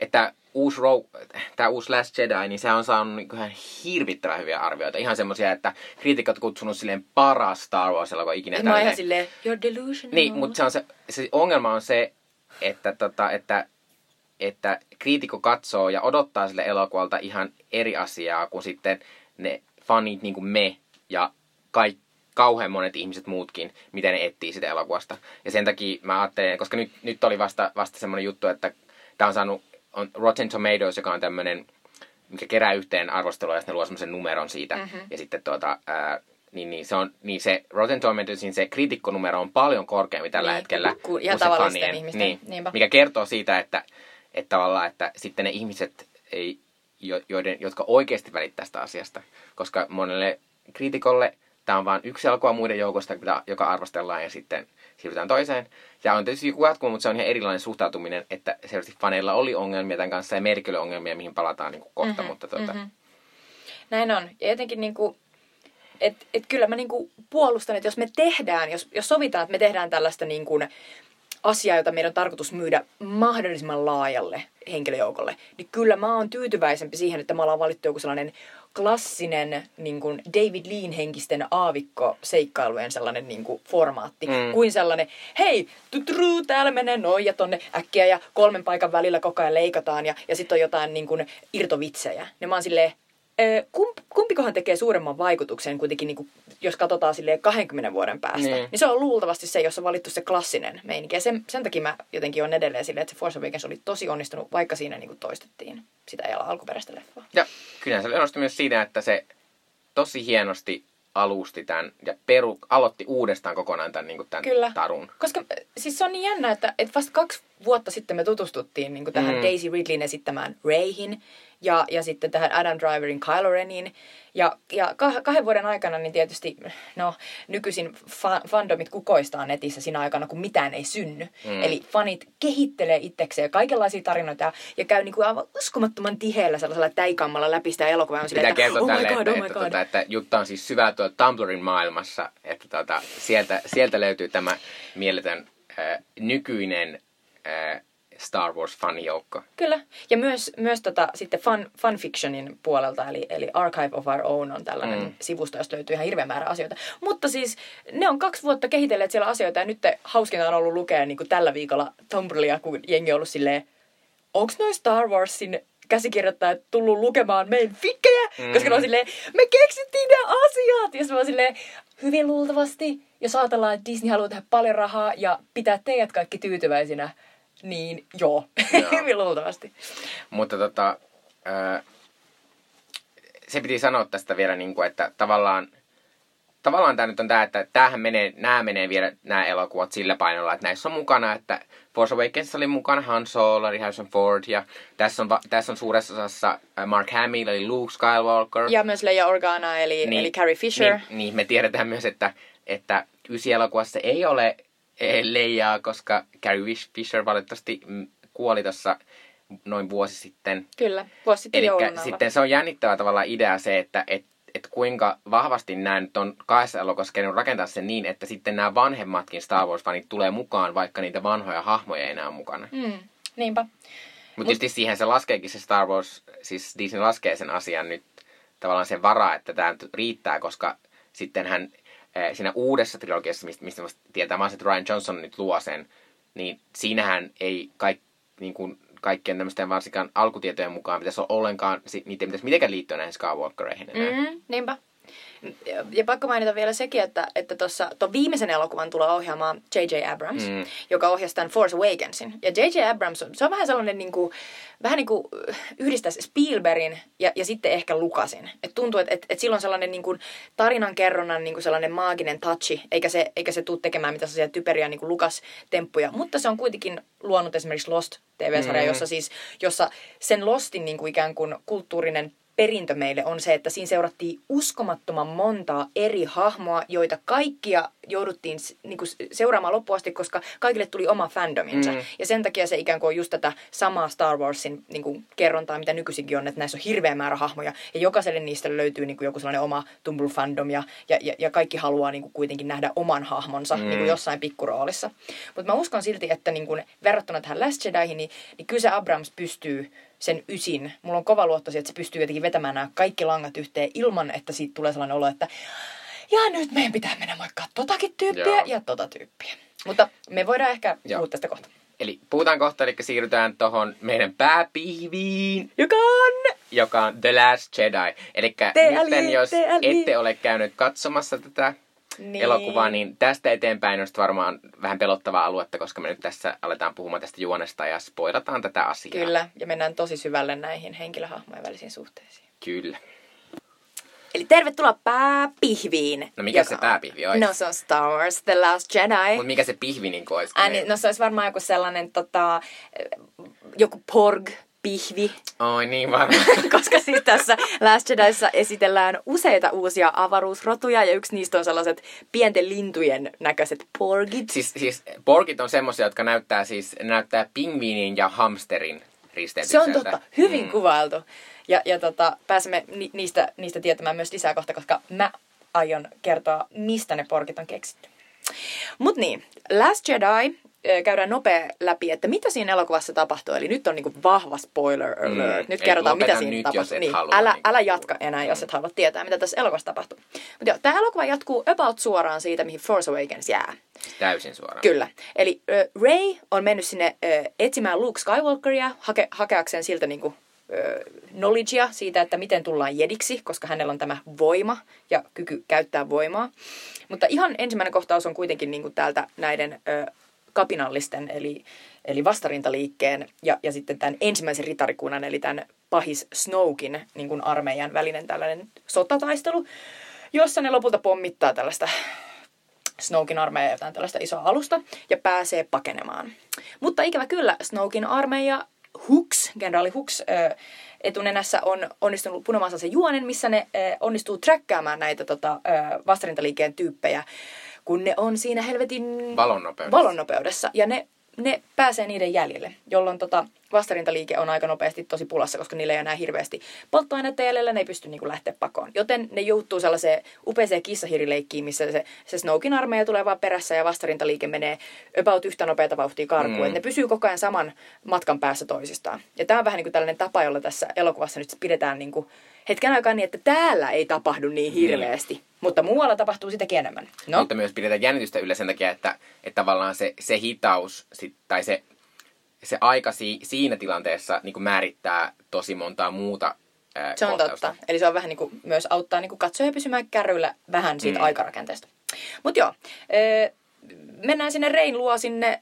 että uusi Rogue, tämä uusi Last Jedi, niin se on saanut niin ihan hirvittävän hyviä arvioita. Ihan semmoisia, että kriitikot on kutsunut silleen paras Star Wars elokuva ikinä.
Mä ihan silleen, you're delusional.
Niin, mutta se, on se, se ongelma on se, että, tota, että, että kriitikko katsoo ja odottaa sille elokuvalta ihan eri asiaa kuin sitten ne fanit niin kuin me ja kaik, kauhean monet ihmiset muutkin, miten ne etsii sitä elokuvasta. Ja sen takia mä ajattelen, koska nyt, nyt oli vasta, vasta semmoinen juttu, että tämä on saanut on Rotten Tomatoes, joka on tämmöinen, mikä kerää yhteen arvostelua ja sitten luo semmoisen numeron siitä.
Mhm.
Ja sitten tuota, ää, niin, niin, se on, niin se Rotten Tomatoesin se kritikkonumero on paljon korkeampi tällä
Niin,
hetkellä
ku-
se
tavallisten
fanien.
ihmisten,
Niin,
niinpä.
mikä kertoo siitä, että, että tavallaan, että sitten ne ihmiset, ei, jo, joiden, jotka oikeasti välittää tästä asiasta, koska monelle kriitikolle tämä on vain yksi elokuva muiden joukosta, joka arvostellaan ja sitten siirrytään toiseen. Ja on tietysti joku jatkumo, mutta se on ihan erilainen suhtautuminen, että selvästi faneilla oli ongelmia tämän kanssa ja Merkille ongelmia, mihin palataan niin kuin kohta,
Mhm,
mutta tuota,
mhm. Näin on. Ja jotenkin niinku, et, et kyllä mä niinku puolustan, että jos me tehdään, jos, jos sovitaan, että me tehdään tällaista niinku asiaa, jota meidän on tarkoitus myydä mahdollisimman laajalle henkilöjoukolle, niin kyllä mä oon tyytyväisempi siihen, että me ollaan valittu joku sellainen klassinen niin kuin David Lean henkisten aavikko-seikkailujen sellainen niin kuin formaatti,
Mm.
kuin sellainen, hei, tutru, täällä menee noin ja tonne äkkiä ja kolmen paikan välillä koko ajan leikataan ja, ja sitten on jotain niin kuin irtovitsejä. Ja mä oon silleen, kump, kumpikohan tekee suuremman vaikutuksen kuitenkin, niin kuin, jos katsotaan silleen 20 vuoden päästä,
Niin.
niin. se on luultavasti se, jos on valittu se klassinen meininki. Ja sen, sen takia mä jotenkin on edelleen silleen, että se Force Awakens oli tosi onnistunut, vaikka siinä niin kuin toistettiin sitä ei alkuperäistä leffaa.
Ja kyllähän se onnistui myös siinä, että se tosi hienosti alusti tämän ja peru, aloitti uudestaan kokonaan tämän, niin kuin tämän
Kyllä.
tarun.
Koska äh, siis se on niin jännä, että, että vasta kaksi vuotta sitten me tutustuttiin niin kuin tähän
mm.
Daisy Ridleyn esittämään Rayhin ja, ja sitten tähän Adam Driverin Kylo Renin. Ja, ja kah- kahden vuoden aikana niin tietysti, no nykyisin fa- fandomit kukoistaa netissä siinä aikana, kun mitään ei synny.
Mm.
Eli fanit kehittelee itsekseen kaikenlaisia tarinoita ja, ja käy niin kuin aivan uskomattoman tiheellä sellaisella täikammalla läpi sitä elokuvaa. On
Pitää
silleen, että,
kertoa
oh my
tälle,
god,
että,
oh my
että,
god.
että, että Jutta on siis syvää tuolla Tumblrin maailmassa, että tota, sieltä, sieltä löytyy tämä mieletön äh, nykyinen äh, Star Wars-fanijoukko.
Kyllä. Ja myös, myös tota, sitten fun, fanfictionin puolelta, eli, eli Archive of Our Own on tällainen
Mm.
sivusto, josta löytyy ihan hirveä määrä asioita. Mutta siis ne on kaksi vuotta kehitelleet siellä asioita ja nyt hauskinta on ollut lukea niin kuin tällä viikolla Tumblria, kun jengi on ollut silleen, onks noin Star Warsin käsikirjoittajat tullut lukemaan meidän fikkejä?
Mm.
Koska ne on silleen, me keksittiin ne asiat! Ja mä oon silleen, hyvin luultavasti, jos ajatellaan, että Disney haluaa tehdä paljon rahaa ja pitää teidät kaikki tyytyväisinä, niin joo, hyvin luultavasti.
Mutta tota, ää, se piti sanoa tästä vielä, niin kuin, että tavallaan, tavallaan tämä nyt on tämä, että tämähän menee, nämä menee vielä nämä elokuvat sillä painolla, että näissä on mukana, että Force Awakens oli mukana Han Solo, Harrison Ford, ja tässä on, tässä on suuressa osassa Mark Hamill, eli Luke Skywalker.
Ja myös Leia Organa, eli, niin, eli Carrie Fisher.
Niin, niin, me tiedetään myös, että, että ysi elokuvassa ei ole Leijaa, koska Carrie Fisher valitettavasti kuoli tuossa noin vuosi sitten.
Kyllä, vuosi sitten
Eli
joulun alla.
sitten se on jännittävä tavalla idea se, että et, et kuinka vahvasti nämä nyt on kahdessa elokuvassa kerennyt rakentaa sen niin, että sitten nämä vanhemmatkin Star Wars-fanit tulee mukaan, vaikka niitä vanhoja hahmoja ei enää ole mukana.
Mm, niinpä.
Mutta tietysti siihen se laskeekin se Star Wars, siis Disney laskee sen asian nyt tavallaan sen varaa, että tämä riittää, koska sitten hän eh, siinä uudessa trilogiassa, mistä, mistä tietää vaan, että Ryan Johnson nyt luo sen, niin siinähän ei kaik, niin kuin kaikkien tämmöisten varsinkaan alkutietojen mukaan pitäisi olla ollenkaan, niitä ei pitäisi mitenkään liittyä näihin Skywalkereihin enää.
Mm, niinpä. Ja, ja pakko mainita vielä sekin, että että tuossa tuon viimeisen elokuvan tulee ohjaamaan J.J. Abrams,
Mm.
mm. joka ohjasi tämän Force Awakensin. Ja J.J. Abrams, on- se on vähän sellainen niin kuin, vähän niin kuin yhdistäisi Spielbergin ja, ja sitten ehkä Lukasin. Et tuntuu, että et, et sillä on sellainen niin kuin tarinankerronnan niin kuin sellainen maaginen touchi, eikä se, eikä se tule tekemään mitään sellaisia typeriä niin kuin Lukas-temppuja. Mutta se on kuitenkin luonut esimerkiksi Lost TV-sarja,
Mm.
jossa siis, jossa sen Lostin niin kuin ikään kuin kulttuurinen perintö meille on se, että siinä seurattiin uskomattoman montaa eri hahmoa, joita kaikkia jouduttiin niin kuin, seuraamaan loppuun asti, koska kaikille tuli oma fandominsa. Mm. Ja sen takia se ikään kuin on just tätä samaa Star Warsin niin kuin, kerrontaa, mitä nykyisinkin on, että näissä on hirveä määrä hahmoja, ja jokaiselle niistä löytyy niin kuin, joku sellainen oma Tumblr fandom, ja, ja, ja, kaikki haluaa niin kuin, kuitenkin nähdä oman hahmonsa mm. niin kuin jossain pikkuroolissa. Mutta mä uskon silti, että niin kuin, verrattuna tähän Last Jedihin, niin, niin kyllä se Abrams pystyy sen ysin. Mulla on kova luotto siihen, että se pystyy jotenkin vetämään nämä kaikki langat yhteen ilman, että siitä tulee sellainen olo, että ja nyt meidän pitää mennä moikkaa totakin tyyppiä Joo. ja tota tyyppiä. Mutta me voidaan ehkä Joo. puhua tästä kohta.
Eli puhutaan kohta, eli siirrytään tuohon meidän pääpihviin.
Joka on...
Joka on The Last Jedi. Eli nyt jos ette ole käynyt katsomassa tätä niin. elokuvaa, niin tästä eteenpäin on varmaan vähän pelottavaa aluetta, koska me nyt tässä aletaan puhumaan tästä juonesta ja spoilataan tätä asiaa.
Kyllä, ja mennään tosi syvälle näihin henkilöhahmojen välisiin suhteisiin.
Kyllä.
Eli tervetuloa pääpihviin.
No mikä joka... se pääpihvi olisi?
No se on Star Wars The Last Jedi.
Mutta mikä se pihvi niin olisi?
Ää, no se olisi varmaan joku sellainen tota, joku porg pihvi.
Oi niin varmaan.
Koska siis tässä Last Jediissa esitellään useita uusia avaruusrotuja ja yksi niistä on sellaiset pienten lintujen näköiset porgit.
Siis, siis porgit on semmoisia, jotka näyttää siis näyttää pingviinin ja hamsterin
Se on totta. Hyvin mm. kuvailtu. Ja, ja tota, pääsemme ni, niistä, niistä tietämään myös lisää kohta, koska mä aion kertoa, mistä ne porkit on keksitty. Mut niin, Last Jedi käydään nopea läpi, että mitä siinä elokuvassa tapahtuu. Eli nyt on niinku vahva spoiler mm. alert. Mm. Nyt kerrotaan, mitä siinä nyt, tapahtuu. Niin, halua, älä, niin. älä jatka enää, jos et halua tietää, mitä tässä elokuvassa tapahtuu. Mutta joo, tämä elokuva jatkuu about suoraan siitä, mihin Force Awakens jää.
Täysin suoraan.
Kyllä. Eli äh, Ray on mennyt sinne äh, etsimään Luke Skywalkeria, hake, hakeakseen siltä niinku, knowledgea siitä, että miten tullaan jediksi, koska hänellä on tämä voima ja kyky käyttää voimaa. Mutta ihan ensimmäinen kohtaus on kuitenkin niin kuin täältä näiden ö, kapinallisten, eli, eli vastarintaliikkeen ja, ja sitten tämän ensimmäisen ritarikunnan, eli tämän pahis Snowkin niin kuin armeijan välinen tällainen sotataistelu, jossa ne lopulta pommittaa tällaista Snowkin armeija jotain tällaista isoa alusta ja pääsee pakenemaan. Mutta ikävä kyllä Snowkin armeija Hooks, generaali Hooks, etunenässä on onnistunut punomaan se juonen, missä ne onnistuu träkkäämään näitä tota, vastarintaliikkeen tyyppejä kun ne on siinä helvetin
valonnopeudessa.
valonnopeudessa. Ja ne, ne pääsee niiden jäljelle, jolloin tota vastarintaliike on aika nopeasti tosi pulassa, koska niillä ei enää hirveästi polttoainetta jäljellä, ne ei pysty niinku lähteä pakoon. Joten ne joutuu sellaiseen upeeseen kissahirileikkiin, missä se, se Snowkin armeija tulee vaan perässä ja vastarintaliike menee about yhtä nopeata vauhtia karkuun. Mm. ne pysyy koko ajan saman matkan päässä toisistaan. Ja tämä on vähän niin kuin tällainen tapa, jolla tässä elokuvassa nyt pidetään niin kuin hetken aikaa niin, että täällä ei tapahdu niin hirveästi. Mm. Mutta muualla tapahtuu sitäkin enemmän.
No. Mutta myös pidetään jännitystä yllä sen takia, että, että tavallaan se, se hitaus sit, tai se, se aika si, siinä tilanteessa niin kuin määrittää tosi montaa muuta ää,
Se on kohtausta. totta. Eli se on vähän niin kuin, myös auttaa niin kuin katsoja pysymään kärryillä vähän siitä mm. aikarakenteesta. Mutta joo, mennään sinne Rein luo sinne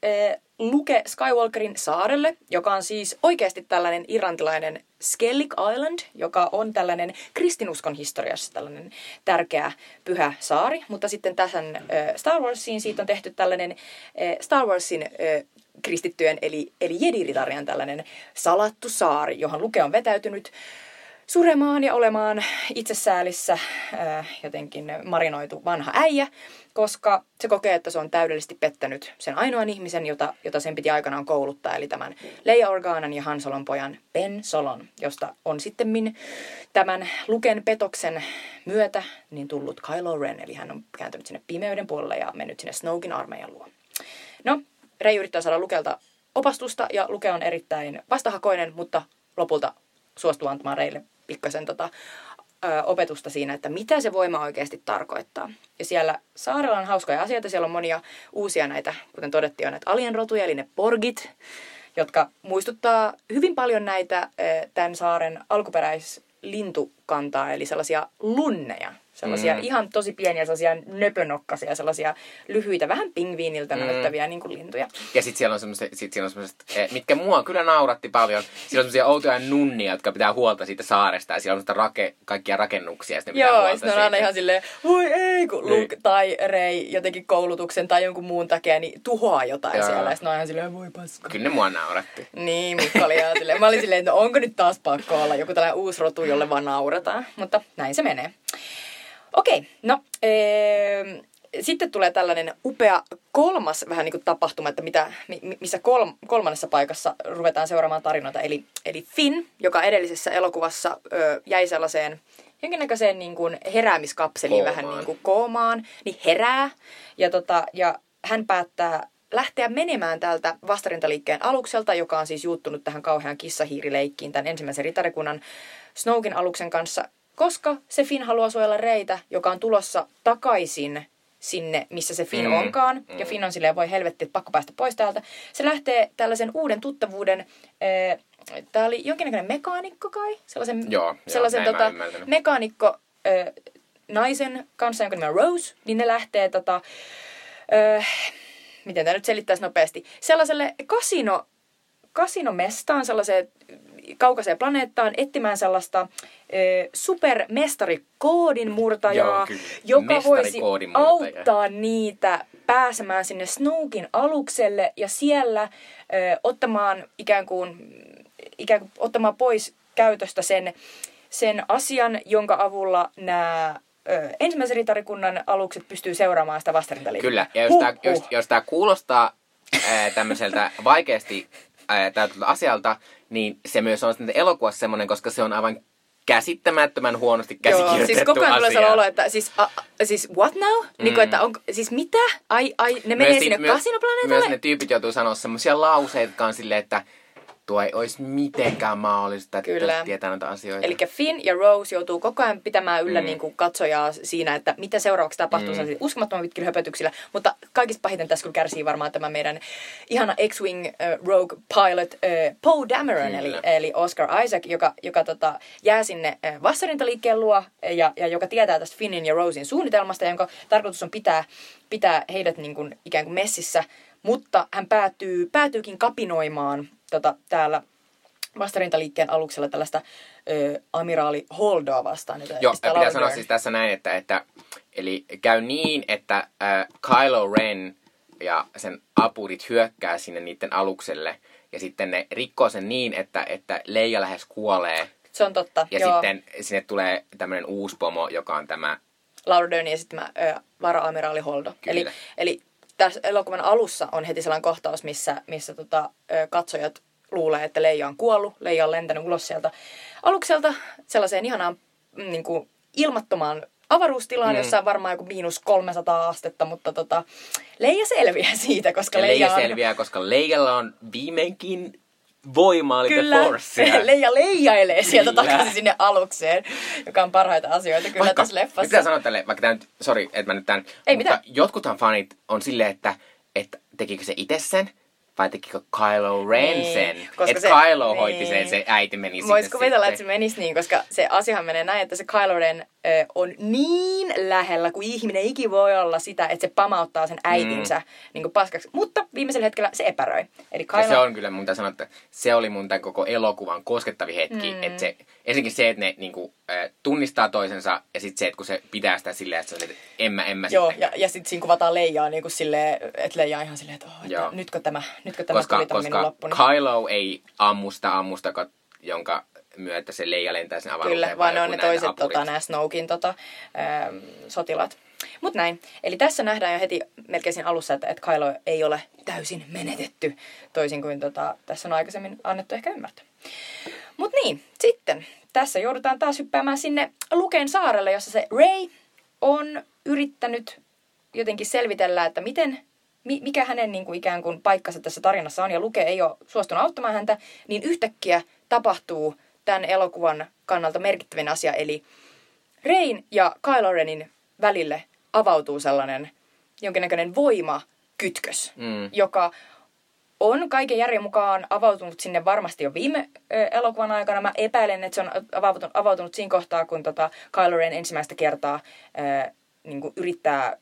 Luke Skywalkerin saarelle, joka on siis oikeasti tällainen irlantilainen Skellig Island, joka on tällainen kristinuskon historiassa tällainen tärkeä pyhä saari, mutta sitten tässä Star Warsiin siitä on tehty tällainen Star Warsin kristittyjen eli, eli Jedi-ritarian tällainen salattu saari, johon Luke on vetäytynyt suremaan ja olemaan itsesäälissä jotenkin marinoitu vanha äijä, koska se kokee, että se on täydellisesti pettänyt sen ainoan ihmisen, jota, jota sen piti aikanaan kouluttaa, eli tämän Leia Organan ja Han Solon pojan Ben Solon, josta on sitten tämän Luken petoksen myötä niin tullut Kylo Ren, eli hän on kääntynyt sinne pimeyden puolelle ja mennyt sinne Snowkin armeijan luo. No, Rey yrittää saada Lukelta opastusta ja Luke on erittäin vastahakoinen, mutta lopulta suostuu antamaan Reille pikkasen tota, ö, opetusta siinä, että mitä se voima oikeasti tarkoittaa. Ja siellä saarella on hauskoja asioita, siellä on monia uusia näitä, kuten todettiin, on näitä alienrotuja, eli ne porgit, jotka muistuttaa hyvin paljon näitä ö, tämän saaren alkuperäislintukantaa, eli sellaisia lunneja. Sellaisia
Mm.
ihan tosi pieniä, sellaisia nöpönokkasia, sellaisia lyhyitä, vähän pingviiniltä
Mm.
näyttäviä niin kuin lintuja.
Ja sitten siellä on semmoiset, eh, mitkä mua kyllä nauratti paljon. Siellä on semmoisia outoja nunnia, jotka pitää huolta siitä saaresta. Ja siellä on rake, kaikkia rakennuksia. Ja pitää
Joo, ja sitten on aina ihan silleen, voi ei, kun
Niin.
Luke tai Rei jotenkin koulutuksen tai jonkun muun takia niin tuhoaa jotain
Joo.
siellä. Ja sitten on ihan silleen, voi paska.
Kyllä ne mua nauratti.
Niin, Mikko oli ihan silleen. Mä olin silleen, että no onko nyt taas pakko olla joku tällainen uusi rotu, jolle vaan naurataan. Mutta näin se menee. Okei, no ee, sitten tulee tällainen upea kolmas vähän niin kuin tapahtuma, että mitä, mi- missä kolm, kolmannessa paikassa ruvetaan seuraamaan tarinoita. Eli, eli Finn, joka edellisessä elokuvassa ö, jäi sellaiseen jonkinnäköiseen niin kuin heräämiskapseliin
Koomaan.
vähän niin kuin koomaan, niin herää. Ja, tota, ja hän päättää lähteä menemään täältä vastarintaliikkeen alukselta, joka on siis juuttunut tähän kauhean kissahiirileikkiin tämän ensimmäisen ritarikunnan Snowkin aluksen kanssa, koska se Finn haluaa suojella reitä, joka on tulossa takaisin sinne, missä se Finn
Mm,
onkaan.
mm.
Ja Finn on silleen, voi helvetti, että pakko päästä pois täältä. Se lähtee tällaisen uuden tuttavuuden, tämä oli jonkinnäköinen mekaanikko kai? Sellaisen,
Joo, joo,
sellaisen
mä
tota, mekaanikko ö, naisen kanssa, jonka nimi on Rose, niin ne lähtee tota, ö, miten tämä nyt selittäisi nopeasti, sellaiselle kasino, kasinomestaan, sellaiseen kaukaiseen planeettaan etsimään sellaista supermestarikoodin murtajaa,
Joo,
joka voisi auttaa niitä pääsemään sinne Snookin alukselle ja siellä ö, ottamaan ikään kuin, ikään kuin ottamaan pois käytöstä sen, sen asian, jonka avulla nämä ö, ensimmäisen ritarikunnan alukset pystyy seuraamaan sitä vastarintaliikettä.
Kyllä, ja jos tämä jos, jos tää kuulostaa ää, tämmöiseltä vaikeasti ää, täytyltä asialta, niin se myös on sitten elokuvassa semmoinen, koska se on aivan käsittämättömän huonosti käsikirjoitettu
Joo, siis koko ajan tulee sellainen olo, että siis, a, a, siis what now? Mm. Niin kuin, että on, siis mitä? Ai, ai, ne menee
Myös
sinne
myös-
kasinoplaneetalle?
Myös ne tyypit joutuu sanoa semmoisia lauseita, jotka on silleen, että tuo ei olisi mitenkään mahdollista, että
Kyllä.
tietää näitä asioita.
Eli Finn ja Rose joutuu koko ajan pitämään yllä
Mm.
niin kuin katsojaa siinä, että mitä seuraavaksi tapahtuu
Mm.
uskomattoman pitkillä höpötyksillä. Mutta kaikista pahiten tässä kyllä kärsii varmaan tämä meidän ihana X-Wing uh, Rogue Pilot uh, Poe Dameron, eli, eli Oscar Isaac, joka, joka tota, jää sinne uh, vastarintaliikkeen luo ja, ja joka tietää tästä Finnin ja Rosein suunnitelmasta, jonka tarkoitus on pitää, pitää heidät niin kuin, ikään kuin messissä. Mutta hän päätyy, päätyykin kapinoimaan tota, täällä vastarintaliikkeen aluksella tällaista ö, amiraali Holdoa vastaan. Jota
Joo, pitää
Laura
sanoa siis tässä näin, että, että eli käy niin, että äh, Kylo Ren ja sen apurit hyökkää sinne niiden alukselle ja sitten ne rikkoo sen niin, että, että Leija lähes kuolee
Se on totta,
ja
joo.
sitten sinne tulee tämmöinen uusi pomo, joka on tämä
Laura Dern ja sitten mä, ö, vara-amiraali Holdo.
Kyllä.
Eli, eli tässä elokuvan alussa on heti sellainen kohtaus, missä, missä tota, katsojat luulee, että Leija on kuollut. Leija on lentänyt ulos sieltä alukselta sellaiseen ihanaan niin kuin ilmattomaan avaruustilaan,
Mm.
mm. jossa on varmaan joku miinus 300 astetta, mutta tota, Leija selviää siitä, koska
ja Leija
Leija on...
selviää, koska Leijalla on viimeinkin voimaa, eli
Kyllä,
Forcea.
Leija leijailee sieltä
Kyllä.
takaisin sinne alukseen, joka on parhaita asioita kyllä
Vaikka-
tässä leffassa.
Mitä sanoa tälle, vaikka tämä nyt, sori, että mä nyt tämän,
Ei
mutta
mitään.
jotkuthan fanit on silleen, että, että tekikö se itse sen, vai tekikö Kylo Ren
Niin,
sen?
koska
Että
se-
Kylo hoiti
niin.
sen, se äiti meni
Vois
sinne
kuvitella,
sitten.
että se menisi niin, koska se asiahan menee näin, että se Kylo Ren ö, on niin lähellä kuin ihminen iki voi olla sitä, että se pamauttaa sen äitinsä mm. niin kuin paskaksi. Mutta viimeisellä hetkellä se epäröi. Eli Kylo...
Ja se on kyllä mun sanoa, että se oli mun tämän koko elokuvan koskettavi hetki.
Mm.
Että se, ensinnäkin se, että ne niinku, äh, tunnistaa toisensa ja sitten se, että kun se pitää sitä silleen, että se että en mä, en mä
Joo,
sitten.
ja, ja sitten siinä kuvataan Leijaa niin kuin silleen, että Leija ihan silleen, että, oh,
Joo.
että nytkö tämä, nytkö tämä
koska
tuli tämä minun
koska
loppuni.
Kylo ei ammusta ammusta, jonka myötä se leija lentää sen avaruuteen.
Kyllä, vaan ne on ne toiset
apurit.
tota, nämä Snowkin tota, ähm, sotilaat. Mutta näin. Eli tässä nähdään jo heti melkein siinä alussa, että, että Kylo ei ole täysin menetetty, toisin kuin tota, tässä on aikaisemmin annettu ehkä ymmärtää. Mutta niin, sitten tässä joudutaan taas hyppäämään sinne Luken saarelle, jossa se Ray on yrittänyt jotenkin selvitellä, että miten, mi- mikä hänen niin kuin ikään kuin paikkansa tässä tarinassa on, ja Luke ei ole suostunut auttamaan häntä, niin yhtäkkiä tapahtuu tämän elokuvan kannalta merkittävin asia, eli Rein ja Kylo Renin välille avautuu sellainen jonkinnäköinen voimakytkös,
Mm.
joka on kaiken järjen mukaan avautunut sinne varmasti jo viime elokuvan aikana. Mä epäilen, että se on avautunut, avautunut siinä kohtaa, kun tota Kylo Ren ensimmäistä kertaa ö, niin kuin yrittää,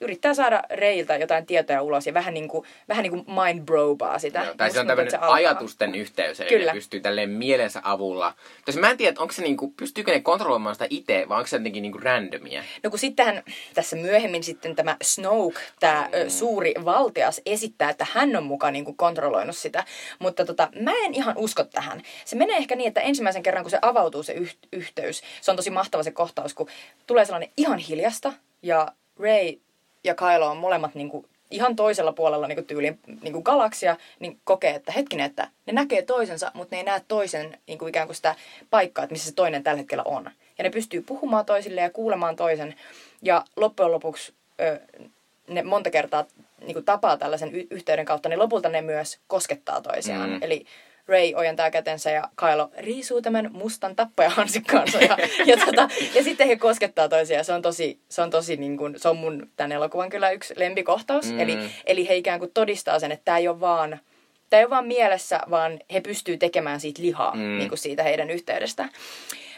yrittää saada Reiltä jotain tietoja ulos ja vähän niin kuin, vähän niin kuin mind brobaa sitä.
Joo, tai se on tämmöinen
alkaa.
ajatusten yhteys, eli
Kyllä.
ne pystyy tälleen mielensä avulla. Tos mä en tiedä, onko se niinku, pystyykö ne kontrolloimaan sitä itse, vai onko se jotenkin niinku randomia?
No kun sittenhän tässä myöhemmin sitten tämä Snoke, tämä mm. suuri valtias, esittää, että hän on mukaan niin kuin kontrolloinut sitä. Mutta tota, mä en ihan usko tähän. Se menee ehkä niin, että ensimmäisen kerran kun se avautuu se yh- yhteys, se on tosi mahtava se kohtaus, kun tulee sellainen ihan hiljasta ja Ray ja Kylo on molemmat niin kuin ihan toisella puolella niin kuin tyylin niin kuin galaksia, niin kokee, että hetkinen, että ne näkee toisensa, mutta ne ei näe toisen niin kuin ikään kuin sitä paikkaa, että missä se toinen tällä hetkellä on. Ja ne pystyy puhumaan toisille ja kuulemaan toisen. Ja loppujen lopuksi ö, ne monta kertaa niin kuin tapaa tällaisen y- yhteyden kautta, niin lopulta ne myös koskettaa toisiaan.
Mm.
Mm. Eli Ray ojentaa kätensä ja Kylo riisuu tämän mustan tappajahansikkaansa ja, ja, tota, ja sitten he koskettaa toisiaan. Se on tosi, se on tosi niin kuin, se on mun tämän elokuvan kyllä yksi lempikohtaus.
Mm.
Eli, eli he ikään kuin todistaa sen, että tämä ei ole vaan Tämä ei ole vaan mielessä, vaan he pystyy tekemään siitä lihaa,
Mm.
mm. niin kuin siitä heidän yhteydestään.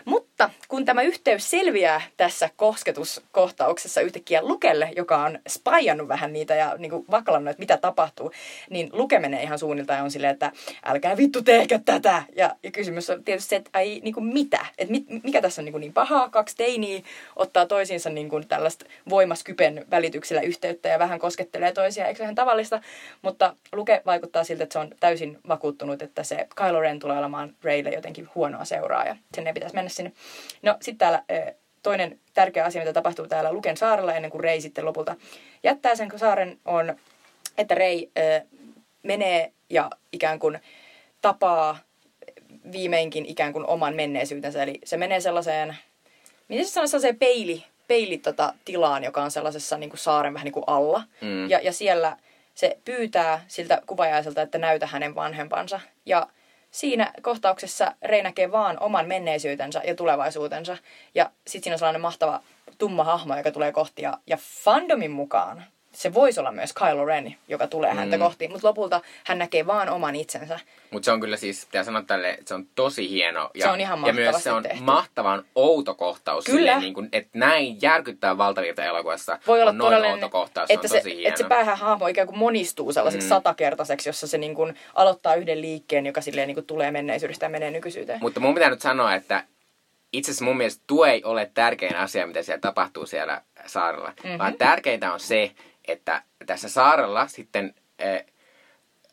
Mutta kun tämä yhteys selviää tässä kosketuskohtauksessa yhtäkkiä Lukelle, joka on spajannut vähän niitä ja niin kuin vaklannut, että mitä tapahtuu, niin Luke menee ihan suunnilta ja on silleen, että älkää vittu tehkö tätä. Ja, ja kysymys on tietysti se, että ai niin kuin mitä? Että mit, mikä tässä on niin, kuin niin pahaa? Kaksi teiniä ottaa toisiinsa niin kuin tällaista voimaskypen välityksellä yhteyttä ja vähän koskettelee toisiaan, eikö se ihan tavallista? Mutta Luke vaikuttaa siltä, että se on täysin vakuuttunut, että se Kylo Ren tulee olemaan Raylle jotenkin huonoa seuraa ja sen ei pitäisi mennä sinne. No sitten täällä toinen tärkeä asia, mitä tapahtuu täällä Luken saarella ennen kuin Rey sitten lopulta jättää sen saaren, on, että Rey ö, menee ja ikään kuin tapaa viimeinkin ikään kuin oman menneisyytensä. Eli se menee sellaiseen, miten se sanoo, sellaiseen peili, peili tota, tilaan, joka on sellaisessa niin kuin saaren vähän niin kuin alla.
Mm.
Ja, ja siellä se pyytää siltä kuvajaiselta, että näytä hänen vanhempansa. Ja siinä kohtauksessa Rei näkee vaan oman menneisyytensä ja tulevaisuutensa. Ja sitten siinä on sellainen mahtava tumma hahmo, joka tulee kohti. Ja, ja fandomin mukaan se voisi olla myös Kylo Ren, joka tulee häntä
Mm.
kohti. Mutta lopulta hän näkee vaan oman itsensä.
Mutta se on kyllä siis, pitää sanoa tälle, että se on tosi hieno. Ja,
Se on ihan
Ja myös se on
tehty.
mahtavan outo kohtaus.
Kyllä.
Silleen, niin kuin, että näin järkyttää valtavirta elokuvassa
Voi olla
on noin outo kohtaus. Se
että,
on
se,
tosi hieno.
että se päähahmo ikään kuin monistuu sellaiseksi
mm.
satakertaiseksi, jossa se niin kuin aloittaa yhden liikkeen, joka silleen niin kuin tulee menneisyydestä ja menee nykyisyyteen.
Mutta mun pitää nyt sanoa, että itse asiassa mun mielestä tuo ei ole tärkein asia, mitä siellä tapahtuu siellä saarella. Mm-hmm. Vaan tärkeintä on se, että tässä saarella sitten äh,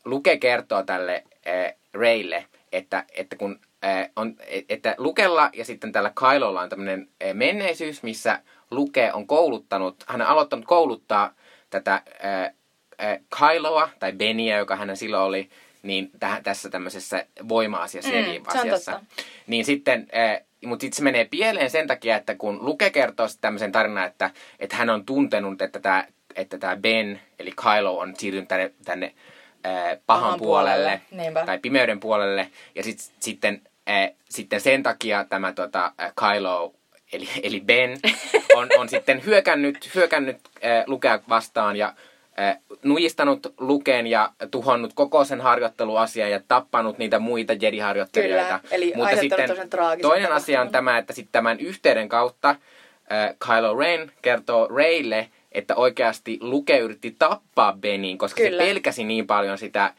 Luke kertoo tälle äh, Raylle, että, että kun äh, on, että Lukella ja sitten tällä Kylolla on tämmöinen äh, menneisyys, missä Luke on kouluttanut, hän on aloittanut kouluttaa tätä äh, äh, Kyloa, tai Beniä, joka hän silloin oli, niin tähän, tässä tämmöisessä voima-asiassa
Mm,
asiassa. Niin sitten, äh, mutta sitten se menee pieleen sen takia, että kun Luke kertoo tämmöisen tarinan, että, että hän on tuntenut, että tämä että tää Ben, eli Kylo, on siirtynyt tänne, tänne äh, pahan,
Pahan
puolelle,
puolelle,
tai pimeyden puolelle. Ja sit, sitten, äh, sitten sen takia tämä tota, äh, Kylo, eli, eli Ben, on, on sitten hyökännyt, hyökännyt äh, Lukea vastaan ja äh, nujistanut Luken ja tuhonnut koko sen harjoitteluasian ja tappanut niitä muita Jedi-harjoittelijoita.
Kyllä, eli tosen traagisen
toinen asia on tämä, että sitten tämän yhteyden kautta äh, Kylo Ren kertoo Raylle, että oikeasti Luke yritti tappaa Benin, koska
Kyllä.
se pelkäsi niin paljon sitä äh,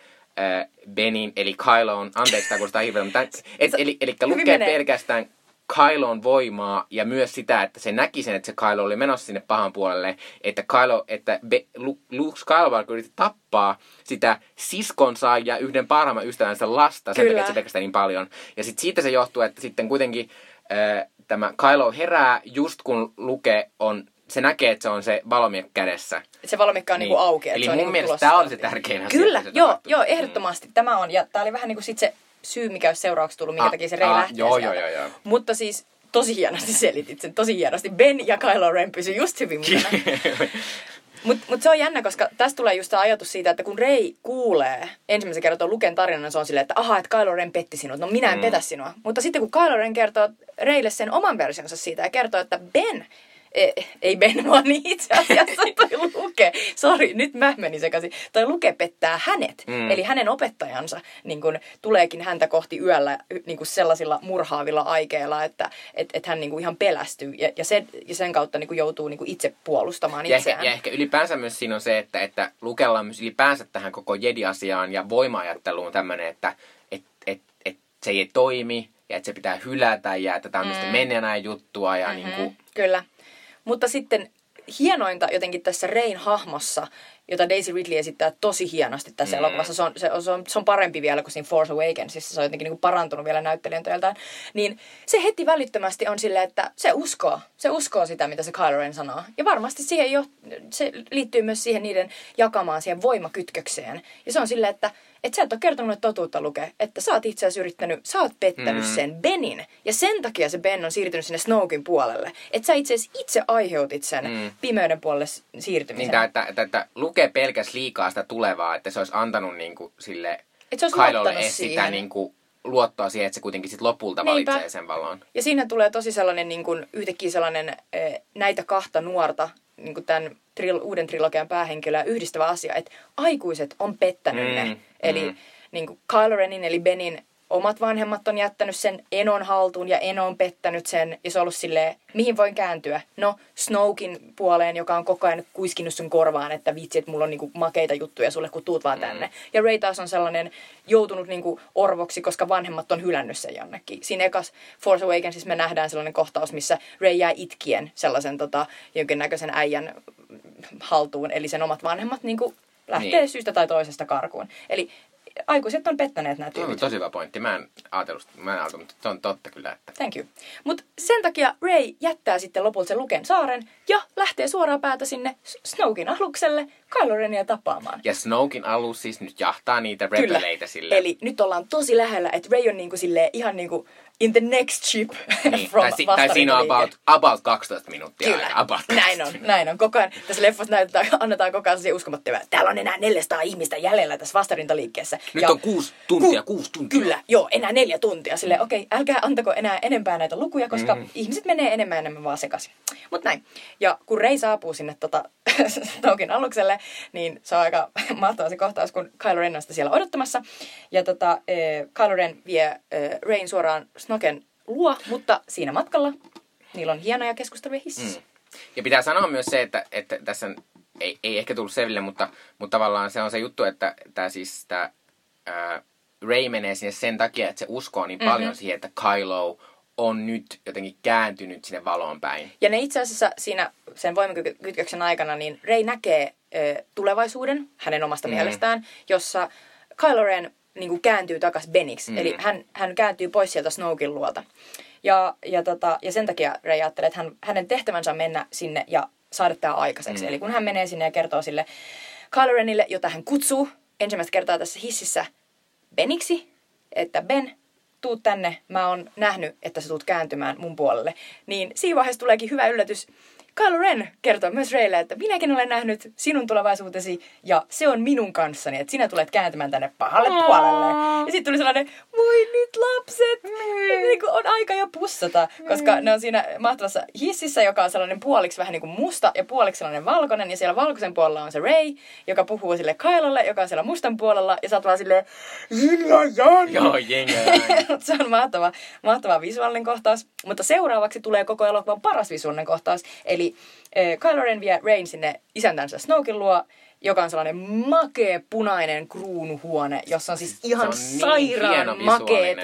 Benin, eli Kyloon, anteeksi tämä kuulostaa hirveän, mutta et, eli, eli Luke pelkästään Kyloon voimaa ja myös sitä, että se näki sen, että se Kylo oli menossa sinne pahan puolelle, että Kylo, että Be, Lu- Luke Skywalker yritti tappaa sitä siskonsa ja yhden parhaimman ystävänsä lasta sen
Kyllä.
takia, että se pelkästään niin paljon. Ja sitten siitä se johtuu, että sitten kuitenkin äh, tämä Kylo herää just kun Luke on, se näkee, että se on se valmiekka kädessä.
Se valmikka on niin. niin auki. että
Eli
se on
mun
niin
mielestä tämä oli se tärkein asia.
Kyllä, joo,
tapahtui.
joo, ehdottomasti tämä on. Ja tämä oli vähän niin kuin sit se syy, mikä olisi seurauksi tullut, minkä
Ah,
takia se Rei
ah,
lähtee
joo,
sieltä.
joo, joo, joo.
Mutta siis tosi hienosti selitit sen, tosi hienosti. Ben ja Kylo Ren pysy just hyvin mukana. Mutta mut se on jännä, koska tästä tulee just tämä ajatus siitä, että kun Rei kuulee ensimmäisen kerran tuon Luken tarinan, se on silleen, että aha, että Kylo Ren petti sinut. No minä en
Mm.
petä sinua. Mutta sitten kun Kylo Ren kertoo Reille sen oman versionsa siitä ja kertoo, että Ben e, ei Ben, vaan itse asiassa toi Luke, sori, nyt mä menin sekaisin, toi Luke pettää hänet, mm. eli hänen opettajansa niin kun, tuleekin häntä kohti yöllä niin kun sellaisilla murhaavilla aikeilla, että et, et hän niin kun, ihan pelästyy ja, ja, sen, ja sen kautta niin kun, joutuu niin kun, itse puolustamaan
ja
itseään.
Ehkä, ja ehkä ylipäänsä myös siinä on se, että, että Lukella on myös ylipäänsä tähän koko Jedi-asiaan ja voima-ajatteluun tämmöinen, että et, et, et se ei toimi ja että se pitää hylätä ja että tämmöistä mm. menenään juttua ja mm-hmm. niin kuin...
Kyllä. Mutta sitten hienointa jotenkin tässä Rain hahmossa, jota Daisy Ridley esittää tosi hienosti tässä mm. elokuvassa. Se on, se, on, se, on, se on parempi vielä kuin siinä Force Awakensissa. Se on jotenkin niin parantunut vielä näyttelijän töiltään. Niin se heti välittömästi on silleen, että se uskoo. Se uskoo sitä, mitä se Kylo Ren sanoo. Ja varmasti siihen jo, se liittyy myös siihen niiden jakamaan siihen voimakytkökseen. Ja se on silleen, että että sä et ole kertonut totuutta lukea, että sä oot itse asiassa yrittänyt, sä oot pettänyt mm. sen Benin. Ja sen takia se Ben on siirtynyt sinne Snoken puolelle. Että sä itse asiassa itse aiheutit sen mm. pimeyden puolelle siirtymisen.
Niin, että, että, että lukee pelkäs liikaa sitä tulevaa, että se olisi antanut niin kuin, sille Et se olisi Kylolle sitä niin kuin, luottoa siihen, että se kuitenkin sit lopulta Niinpä. valitsee sen valon.
Ja siinä tulee tosi sellainen niin kuin, yhtäkkiä sellainen näitä kahta nuorta niin kuin tämän tril- uuden trilogian päähenkilöä yhdistävä asia, että aikuiset on pettänyt mm, ne. Eli mm. niin kuin Kylo Renin eli Benin omat vanhemmat on jättänyt sen Enon haltuun ja Eno on pettänyt sen. Ja se on ollut silleen, mihin voin kääntyä? No, Snowkin puoleen, joka on koko ajan kuiskinut sun korvaan, että vitsi, että mulla on niinku makeita juttuja sulle, kun tuut vaan mm. tänne. Mm. Ja Ray taas on sellainen joutunut niinku orvoksi, koska vanhemmat on hylännyt sen jonnekin. Siinä ekas Force Awakensissa me nähdään sellainen kohtaus, missä Ray jää itkien sellaisen tota, jonkinnäköisen äijän haltuun. Eli sen omat vanhemmat niinku lähtee niin. syystä tai toisesta karkuun. Eli aikuiset on pettäneet nämä tyypit.
tosi hyvä pointti. Mä en ajatellut, mä en ajatellut, mutta se on totta kyllä. Että...
Thank you. Mutta sen takia Ray jättää sitten lopulta sen Luken saaren ja lähtee suoraan päätä sinne Snokin alukselle Kylo Renia tapaamaan.
Ja Snokin alus siis nyt jahtaa niitä rebeleitä sille.
Eli nyt ollaan tosi lähellä, että Ray on niinku silleen ihan niinku in the next ship
niin. from tai, tai siinä on about, about 12 minuuttia
Kyllä. aika. About näin on, näin on. Koko ajan tässä leffassa näytetään, annetaan koko ajan uskomattomia. Täällä on enää 400 ihmistä jäljellä tässä vastarintaliikkeessä.
Nyt ja, on kuusi tuntia, ku, kuusi tuntia.
Kyllä, joo, enää neljä tuntia. Sille mm. okei, okay, älkää antako enää enempää näitä lukuja, koska mm. ihmiset menee enemmän ja enemmän vaan sekaisin. Mutta näin. Ja kun Rei saapuu sinne tota, Snokin alukselle, niin se on aika mahtava se kohtaus, kun Kylo Ren on sitä siellä odottamassa. Ja tota, e, Kylo Ren vie e, Rein suoraan Snoken luo, mutta siinä matkalla niillä on hienoja keskusteluja hississä. Mm.
Ja pitää sanoa myös se, että, että tässä ei, ei ehkä tullut selville, mutta, mutta tavallaan se on se juttu, että tämä siis tämä Ray menee sinne sen takia, että se uskoo niin mm-hmm. paljon siihen, että Kylo on nyt jotenkin kääntynyt sinne valoon päin.
Ja ne itse asiassa siinä sen voimakytköksen aikana, niin Ray näkee ö, tulevaisuuden hänen omasta mm. mielestään, jossa Kylo Ren niin kuin kääntyy takaisin Beniksi. Mm. Eli hän, hän kääntyy pois sieltä Snokin luolta. Ja, ja, tota, ja sen takia Ray ajattelee, että hän, hänen tehtävänsä on mennä sinne ja saada tämä aikaiseksi. Mm. Eli kun hän menee sinne ja kertoo sille Kylo Renille, jota hän kutsuu ensimmäistä kertaa tässä hississä Beniksi, että Ben, tuu tänne, mä oon nähnyt, että sä tuut kääntymään mun puolelle. Niin siinä vaiheessa tuleekin hyvä yllätys. Kylo Ren kertoo myös Raylle, että minäkin olen nähnyt sinun tulevaisuutesi ja se on minun kanssani, että sinä tulet kääntymään tänne pahalle puolelle. Ja sitten tuli sellainen, voi nyt lapset, niin. niin on aika jo pussata, koska niin. ne on siinä mahtavassa hississä, joka on sellainen puoliksi vähän niin kuin musta ja puoliksi sellainen valkoinen. Ja siellä valkoisen puolella on se Ray, joka puhuu sille Kylolle, joka on siellä mustan puolella. Ja sä oot vaan silleen,
Joo,
Se on mahtava, mahtava visuaalinen kohtaus. Mutta seuraavaksi tulee koko elokuvan paras visuaalinen kohtaus, eli äh, Kylo Ren vie Rain sinne isäntänsä Snokin luo, joka on sellainen makee punainen kruunuhuone, jossa on siis ihan
se on
sairaan
niin
makeet.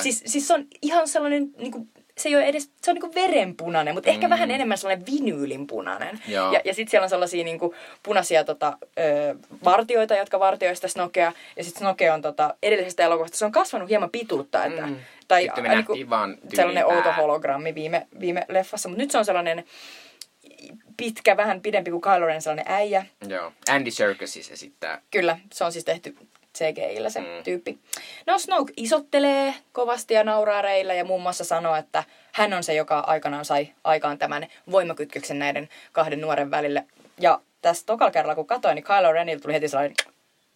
Siis, siis se on ihan sellainen, niin kuin, se ei ole edes, se on niin kuin verenpunainen, mutta mm. ehkä vähän enemmän sellainen vinyylinpunainen.
Joo.
Ja, ja sitten siellä on sellaisia niin kuin, punaisia tota, ö, vartioita, jotka vartioi sitä Snokea. Ja sitten Snoke on tota, edellisestä elokuvasta, se on kasvanut hieman pituutta. Että, mm.
Tai niin kuin, vaan
sellainen outo hologrammi viime, viime leffassa, mutta nyt se on sellainen pitkä, vähän pidempi kuin Kylo Ren, sellainen äijä.
Joo, Andy Serkis siis esittää.
Kyllä, se on siis tehty CGI-llä se mm. tyyppi. No Snoke isottelee kovasti ja nauraa reillä ja muun muassa sanoo, että hän on se, joka aikanaan sai aikaan tämän voimakytköksen näiden kahden nuoren välille. Ja tässä tokalla kerralla, kun katsoin, niin Kylo Renille tuli heti sellainen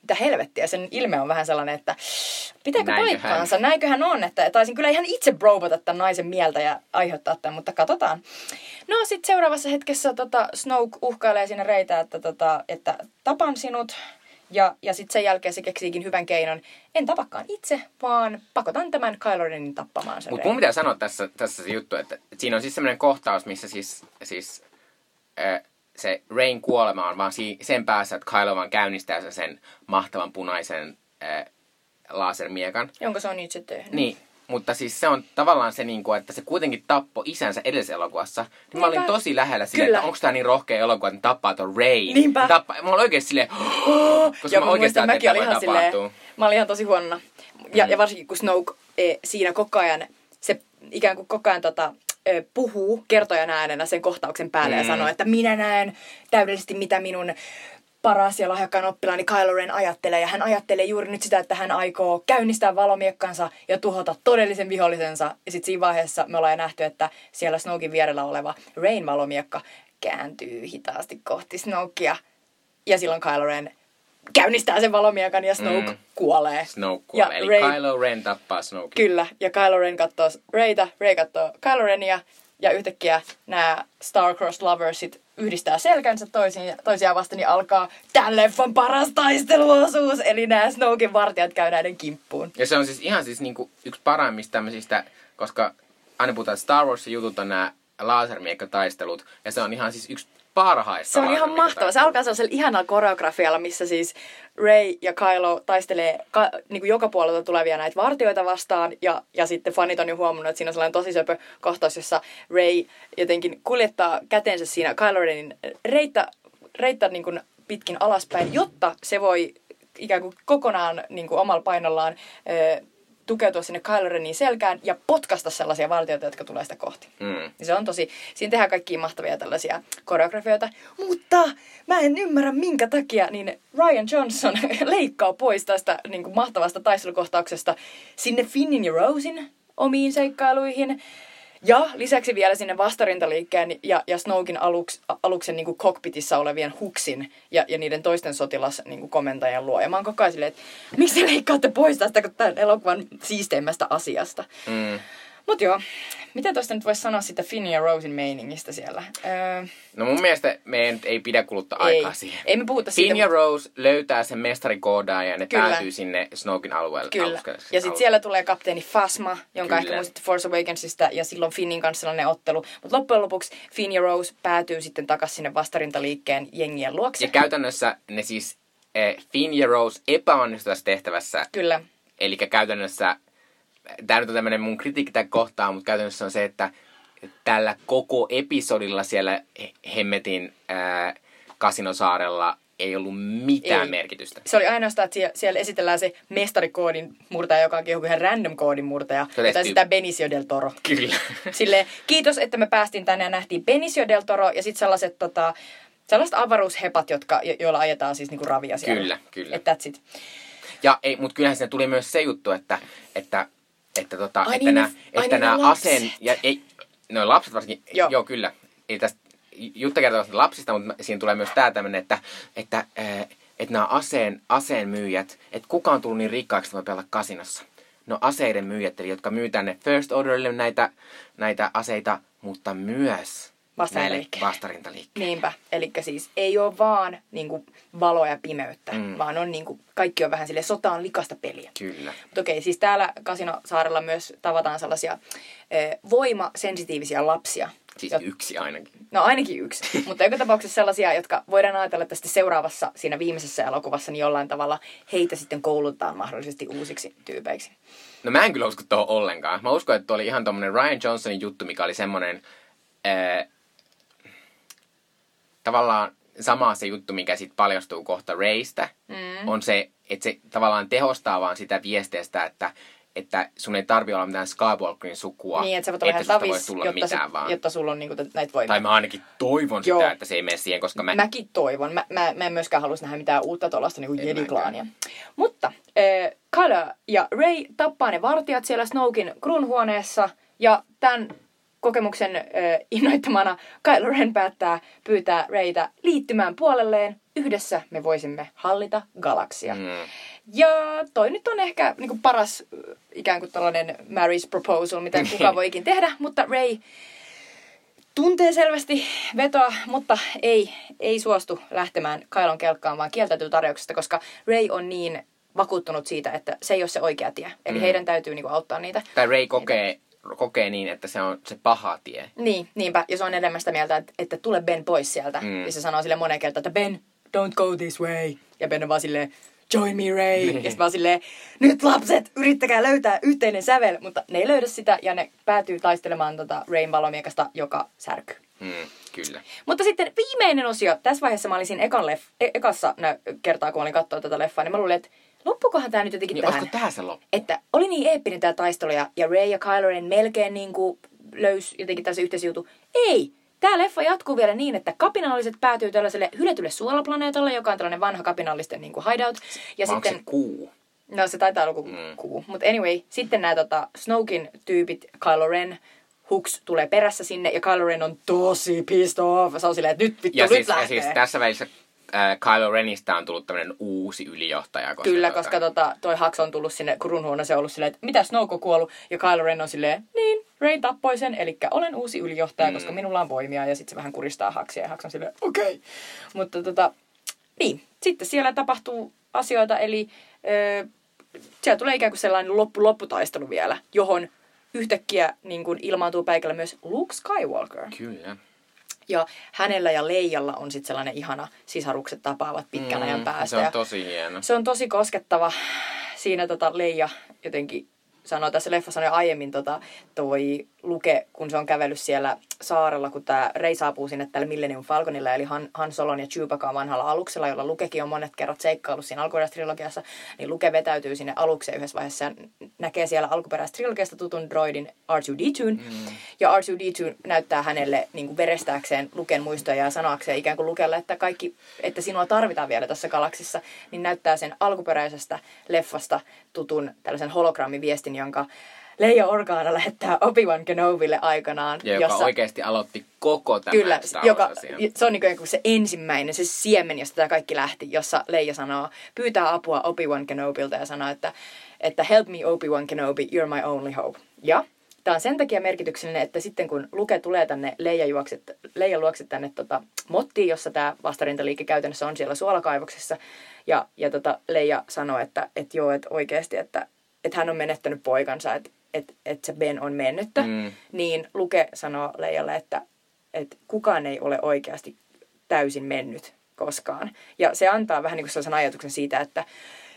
mitä helvettiä. Sen ilme on vähän sellainen, että pitääkö Näinkö paikkaansa? Hän? Näinköhän on, että taisin kyllä ihan itse brobota tämän naisen mieltä ja aiheuttaa tämän, mutta katsotaan. No sit seuraavassa hetkessä tota, Snoke uhkailee sinne reitä, että, tota, että tapan sinut. Ja, ja sitten sen jälkeen se keksiikin hyvän keinon. En tapakaan itse, vaan pakotan tämän Kylo Renin tappamaan sen
Mutta mun pitää sanoa tässä, tässä se juttu, että, että siinä on siis semmoinen kohtaus, missä siis, siis äh, se Rain kuolema on vaan si- sen päässä, että Kylo vaan käynnistää sen, sen mahtavan punaisen äh, lasermiekan.
Jonka se on itse tehnyt.
Niin, mutta siis se on tavallaan se, niin kuin, että se kuitenkin tappoi isänsä edellisessä elokuvassa. Niin mä olin
Niinpä.
tosi lähellä sille,
Kyllä.
että onko tämä niin rohkea elokuva, että ne tappaa ton Rain.
Niinpä.
Ne Tappaa, mä olin oikeesti silleen, koska
Joo,
mä oikeastaan
mäkin olin ihan silleen, mä olin ihan tosi huonona. Ja, ja varsinkin kun Snoke e, siinä koko ajan, se ikään kuin koko ajan tota, puhuu kertojan äänenä sen kohtauksen päälle mm. ja sanoo, että minä näen täydellisesti mitä minun paras ja lahjakkaan oppilaani Kylo Ren ajattelee. Ja hän ajattelee juuri nyt sitä, että hän aikoo käynnistää valomiekkansa ja tuhota todellisen vihollisensa. Ja sitten siinä vaiheessa me ollaan nähty, että siellä Snoken vierellä oleva Rain valomiekka kääntyy hitaasti kohti Snokea. Ja silloin Kylo Ren käynnistää sen valomiekan ja Snoke
Mm.
mm. kuolee.
Snoke
Ja
kuolee. Eli
Rey-
Kylo Ren tappaa Snoke.
Kyllä, ja Kylo Ren katsoo Reytä, Rey katsoo Kylo Renia, ja yhtäkkiä nämä Star-Crossed Loversit yhdistää selkänsä toisiin, toisiaan vasten, niin alkaa tämän leffan paras taisteluosuus, eli nämä Snoken vartijat käy näiden kimppuun.
Ja se on siis ihan siis niinku yksi parhaimmista tämmöisistä, koska aina puhutaan, Star Warsin jutut on nämä lasermiekkataistelut, ja se on ihan siis yksi parhaista
Se on ihan mahtava. Se alkaa sellaisella ihanalla koreografialla, missä siis Ray ja Kylo taistelee ka- niin kuin joka puolelta tulevia näitä vartioita vastaan. Ja, ja sitten fanit on jo huomannut, että siinä on sellainen tosi söpö kohtaus, jossa Ray jotenkin kuljettaa kätensä siinä Kylo Renin reittä, reittä niin kuin pitkin alaspäin, jotta se voi ikään kuin kokonaan niin kuin omalla painollaan ö, tukeutua sinne Kylo Renin selkään ja potkasta sellaisia vartioita, jotka tulee sitä kohti.
Mm.
Niin Se on tosi, siinä tehdään kaikkia mahtavia tällaisia koreografioita. Mutta mä en ymmärrä minkä takia niin Ryan Johnson leikkaa pois tästä niin kuin mahtavasta taistelukohtauksesta sinne Finnin ja Rosin omiin seikkailuihin. Ja lisäksi vielä sinne vastarintaliikkeen ja, ja Snoken aluks, aluksen niin kuin cockpitissa olevien huksin ja, ja niiden toisten sotilas niin kuin komentajien luo. Ja mä oon koko ajan silleen, että miksi te leikkaatte pois tästä tämän elokuvan siisteimmästä asiasta.
Mm.
Mut joo, mitä tuosta nyt voisi sanoa sitä Finn ja Rosin meiningistä siellä? Öö,
No mun mielestä meidän ei pidä kuluttaa
ei,
aikaa siihen.
ei me puhuta siitä.
Finn ja Rose löytää sen mestarikoodaan ja ne
Kyllä.
päätyy sinne Snoken alueelle.
Kyllä.
aluskelle-
Ja sitten siellä tulee kapteeni Fasma, jonka
Kyllä.
ehkä muistatte Force Awakensista, ja silloin Finnin kanssa sellainen ottelu. Mutta loppujen lopuksi Finn ja Rose päätyy sitten takaisin sinne vastarintaliikkeen jengien luokse.
Ja käytännössä ne siis eh, Finn ja Rose epäonnistuivat tässä tehtävässä.
Kyllä.
Eli käytännössä, tämä nyt on tämmöinen mun kritiikki tämän kohtaan, mutta käytännössä on se, että tällä koko episodilla siellä he- Hemmetin ää, kasinosaarella ei ollut mitään
Ei.
merkitystä.
Se oli ainoastaan, että sie- siellä esitellään se mestarikoodin murtaja, joka onkin joku ihan random koodin murtaja,
tyyppi.
sitä Benicio del Toro.
Kyllä.
Silleen, kiitos, että me päästiin tänne ja nähtiin Benicio del Toro ja sitten sellaiset tota, sellaiset avaruushepat, jotka, jo- joilla ajetaan siis niinku ravia siellä.
Kyllä, kyllä.
Et that's it.
Ja ei, mutta kyllähän siinä tuli myös se juttu, että, että, että, tota,
Ai
että
niin,
nämä,
ne-
että
niin,
nämä aseen, ja ei, no lapset varsinkin,
Joo.
joo, kyllä, ei tästä, Jutta kertoo lapsista, mutta siinä tulee myös tämä tämmöinen, että, että, äh, että nämä aseen, aseen myyjät, että kuka on tullut niin rikkaaksi, että voi pelata kasinossa. No aseiden myyjät, eli jotka myy tänne First Orderille näitä, näitä aseita, mutta myös näille
Vastarintaliikkeelle.
vastarintaliikkeelle.
Niinpä. Eli siis ei ole vaan niinku, valoa ja pimeyttä,
Mm.
vaan on niinku, kaikki on vähän sille sota on likasta peliä.
Kyllä.
Mutta okei, siis täällä Kasinosaarella myös tavataan sellaisia eh, voimasensitiivisiä lapsia.
Siis
Jot-
yksi ainakin.
No ainakin yksi. Mutta joka tapauksessa sellaisia, jotka voidaan ajatella, että sitten seuraavassa, siinä viimeisessä elokuvassa, niin jollain tavalla heitä sitten koulutetaan mahdollisesti uusiksi tyypeiksi.
No mä en kyllä usko tuohon ollenkaan. Mä uskon, että tuo oli ihan tommonen Ryan Johnsonin juttu, mikä oli semmonen ää, tavallaan sama se juttu, mikä sitten paljastuu kohta Raystä, mm. on se, että se tavallaan tehostaa vaan sitä viesteestä, että, että sun ei tarvi olla mitään Skywalkerin sukua,
Niin, että sä voit olla ihan
susta voi
tavis,
tulla
jotta,
mitään
se,
vaan.
jotta sulla on niinku näitä voimia.
Tai mä ainakin toivon
Joo.
sitä, että se ei mene siihen, koska mä...
Mäkin toivon. Mä, mä, mä en myöskään haluaisi nähdä mitään uutta tuollaista niin
En
jediklaania. Mutta äh, Kylo ja Ray tappaa ne vartijat siellä Snokin kruunhuoneessa. Ja tämän kokemuksen äh, innoittamana Kylo Ren päättää pyytää Raytä liittymään puolelleen. Yhdessä me voisimme hallita galaksia.
Mm.
Ja toi nyt on ehkä niin kuin paras ikään kuin tällainen marriage proposal, mitä kuka voikin tehdä. Mutta Ray tuntee selvästi vetoa, mutta ei, ei suostu lähtemään Kailon kelkkaan, vaan kieltäytyy tarjouksesta, koska Ray on niin vakuuttunut siitä, että se ei ole se oikea tie. Eli mm. heidän täytyy niinku auttaa niitä.
Tai Ray kokee, kokee niin, että se on se paha tie.
Niin, niinpä. Ja se on enemmän sitä mieltä, että, että tule Ben pois sieltä. Mm. Ja se sanoo sille moneen kertaan, että Ben, don't go this way. Ja Ben on vaan silleen, join me Ray. Niin. Ja sitten vaan silleen, nyt lapset, yrittäkää löytää yhteinen sävel. Mutta ne ei löydä sitä ja ne päätyy taistelemaan tota Rain valomiekasta, joka särkyy.
Mm, kyllä.
Mutta sitten viimeinen osio. Tässä vaiheessa mä olisin ekan leff, e- ekassa nä, kertaa, kun olin katsoa tätä leffaa, niin mä luulin, että loppukohan tämä nyt jotenkin
Niin
tähän.
tähän se loppu?
Että oli niin eeppinen tämä taistelu ja, ja Ray ja Kylo Ren melkein niin kuin löys jotenkin tässä yhteisjutu. Ei! Tämä leffa jatkuu vielä niin, että kapinalliset päätyy tällaiselle hylätylle suolaplaneetalle, joka on tällainen vanha kapinallisten niin kuin hideout. Ja sitten,
se kuu?
no se taitaa olla kuin
Mm.
kuu. Mutta anyway, sitten nämä tota, Snokin tyypit, Kylo Ren, Hux tulee perässä sinne ja Kylo Ren on tosi pissed off. Se on silleen, että nyt vittu,
Ja
nyt
siis, ja
lähtee.
siis tässä välissä äh, Kylo Renistä on tullut tämmöinen uusi ylijohtaja. Koska
Kyllä,
tota,
koska tota, toi Hux on tullut sinne kurunhuoneeseen ollut silleen, että mitä Snoke on kuollut? Ja Kylo Ren on silleen, niin, Rey tappoi sen, eli olen uusi ylijohtaja, mm. koska minulla on voimia. Ja sitten se vähän kuristaa Huxia ja Hux on silleen, okei. Okay. Mutta tota, niin, sitten siellä tapahtuu asioita, eli ö, siellä tulee ikään kuin sellainen loppu-lopputaistelu vielä, johon yhtäkkiä niin kuin ilmaantuu paikalle myös Luke Skywalker.
Kyllä.
Ja hänellä ja Leijalla on sitten sellainen ihana sisarukset tapaavat pitkän ajan päästä.
Mm, Se on tosi hieno.
se on tosi koskettava. Siinä tota Leija jotenkin sanoo tässä leffassa jo aiemmin tota, toi Luke, kun se on kävellyt siellä saarella, kun tämä Rei saapuu sinne tällä Millennium Falconilla, eli Han, Han Solon ja Chewbacca vanhalla aluksella, jolla Lukekin on monet kerrat seikkaillut siinä alkuperäistrilogiassa, niin Luke vetäytyy sinne alukseen yhdessä vaiheessa ja näkee siellä alkuperäistrilogiasta tutun droidin R2-D2, mm. ja R2-D2 näyttää hänelle niin kuin verestääkseen Luken muistoja ja sanoakseen ikään kuin Lukelle, että kaikki, että sinua tarvitaan vielä tässä galaksissa, niin näyttää sen alkuperäisestä leffasta tutun tällaisen hologrammiviestin, jonka Leija Organa lähettää Obi-Wan Kenobille aikanaan.
Ja joka jossa, oikeasti aloitti koko tämän
Kyllä,
Star
joka, se on niin kuin se ensimmäinen, se siemen, josta tämä kaikki lähti, jossa Leija sanoo, pyytää apua Obi-Wan Kenobilta ja sanoo, että, että help me Obi-Wan Kenobi, you're my only hope. Ja tämä on sen takia merkityksellinen, että sitten kun Luke tulee tänne Leija, juokset, Leija luokse tänne tota, Mottiin, jossa tämä vastarintaliike käytännössä on siellä suolakaivoksessa, ja, ja tota, Leija sanoo, että, että joo, että oikeasti, että, että hän on menettänyt poikansa, että, että, että se Ben on mennyttä,
Mm.
niin Luke sanoo Leijalle, että, että kukaan ei ole oikeasti täysin mennyt koskaan. Ja se antaa vähän niin kuin sellaisen ajatuksen siitä, että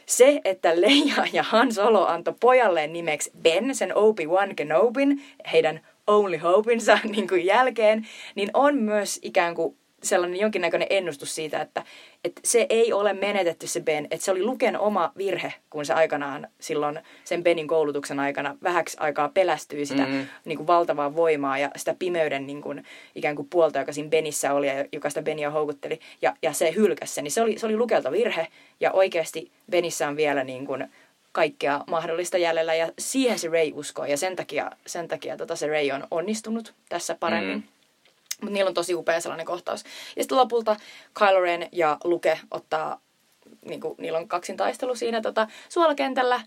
se, että Leia ja Han Solo antoi pojalleen nimeksi Ben, sen Obi-Wan Kenobin, heidän only hopinsa niin kuin jälkeen, niin on myös ikään kuin sellainen jonkinnäköinen ennustus siitä, että, että se ei ole menetetty se Ben, että se oli Luken oma virhe, kun se aikanaan silloin sen Benin koulutuksen aikana vähäksi aikaa pelästyi sitä
Mhm.
niin kuin valtavaa voimaa ja sitä pimeyden niin kuin, ikään kuin puolta, joka siinä Benissä oli ja joka sitä Benia houkutteli, ja, ja se hylkäsi sen, niin se oli, se oli Lukelta virhe, ja oikeasti Benissä on vielä niin kuin, kaikkea mahdollista jäljellä, ja siihen se Ray uskoo, ja sen takia, sen takia tota se Ray on onnistunut tässä paremmin.
Mm.
Mutta niillä on tosi upea sellainen kohtaus. Ja sitten lopulta Kylo Ren ja Luke ottaa, niinku, niillä on kaksin taistelu siinä tota, suolakentällä.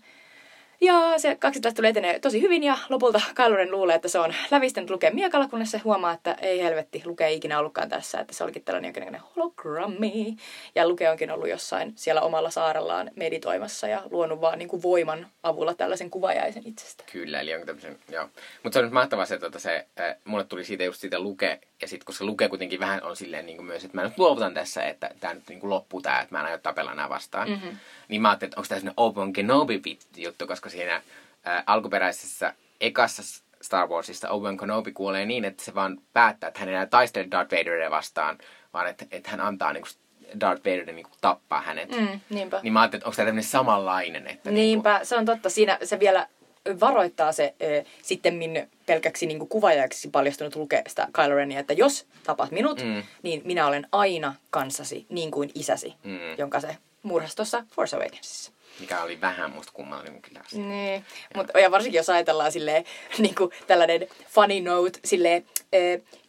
Ja se kaksintaistelu etenee tosi hyvin ja lopulta Kylo Ren luulee, että se on lävistänyt Luken miekalla, kunnes se huomaa, että ei helvetti, Luke ei ikinä ollutkaan tässä, että se olikin tällainen jonkinlainen hologrammi. Ja Luke onkin ollut jossain siellä omalla saarellaan meditoimassa ja luonut vaan niin kuin voiman avulla tällaisen kuvajaisen itsestä.
Kyllä, eli jonkun tämmöisen, joo. Mutta se on nyt mahtavaa se, että se, äh, mulle tuli siitä just siitä luke, ja sitten kun se luke kuitenkin vähän on silleen niin kuin myös, että mä nyt luovutan tässä, että tämä nyt niin kuin loppuu tää, että mä en aio tapella enää vastaan. Mm-hmm. Niin mä ajattelin, että onko tämä sellainen Obi-Wan Kenobi juttu, koska siinä äh, alkuperäisessä ekassa Star Warsissa Obi-Wan Kenobi kuolee niin, että se vaan päättää, että hän ei enää taistele Darth Vaderia vastaan, vaan että, että hän antaa niin kuin Darth Vaderin niin kuin tappaa hänet.
Mm, niinpä.
Niin mä ajattelin, että onko tämä tämmöinen samanlainen, että
Niinpä, se on totta. Siinä se vielä varoittaa se äh, sitten pelkäksi niin kuin kuvaajaksi paljastunut lukee sitä Kylo Renia, että jos tapat minut,
Mm.
niin minä olen aina kanssasi niin kuin isäsi,
Mm.
jonka se murhasi tuossa Force Awakensissa.
mikä oli vähän musta kummallinen kyllä.
Niin, mutta ja varsinkin jos ajatellaan silleen, niin kuin tällainen funny note, silleen,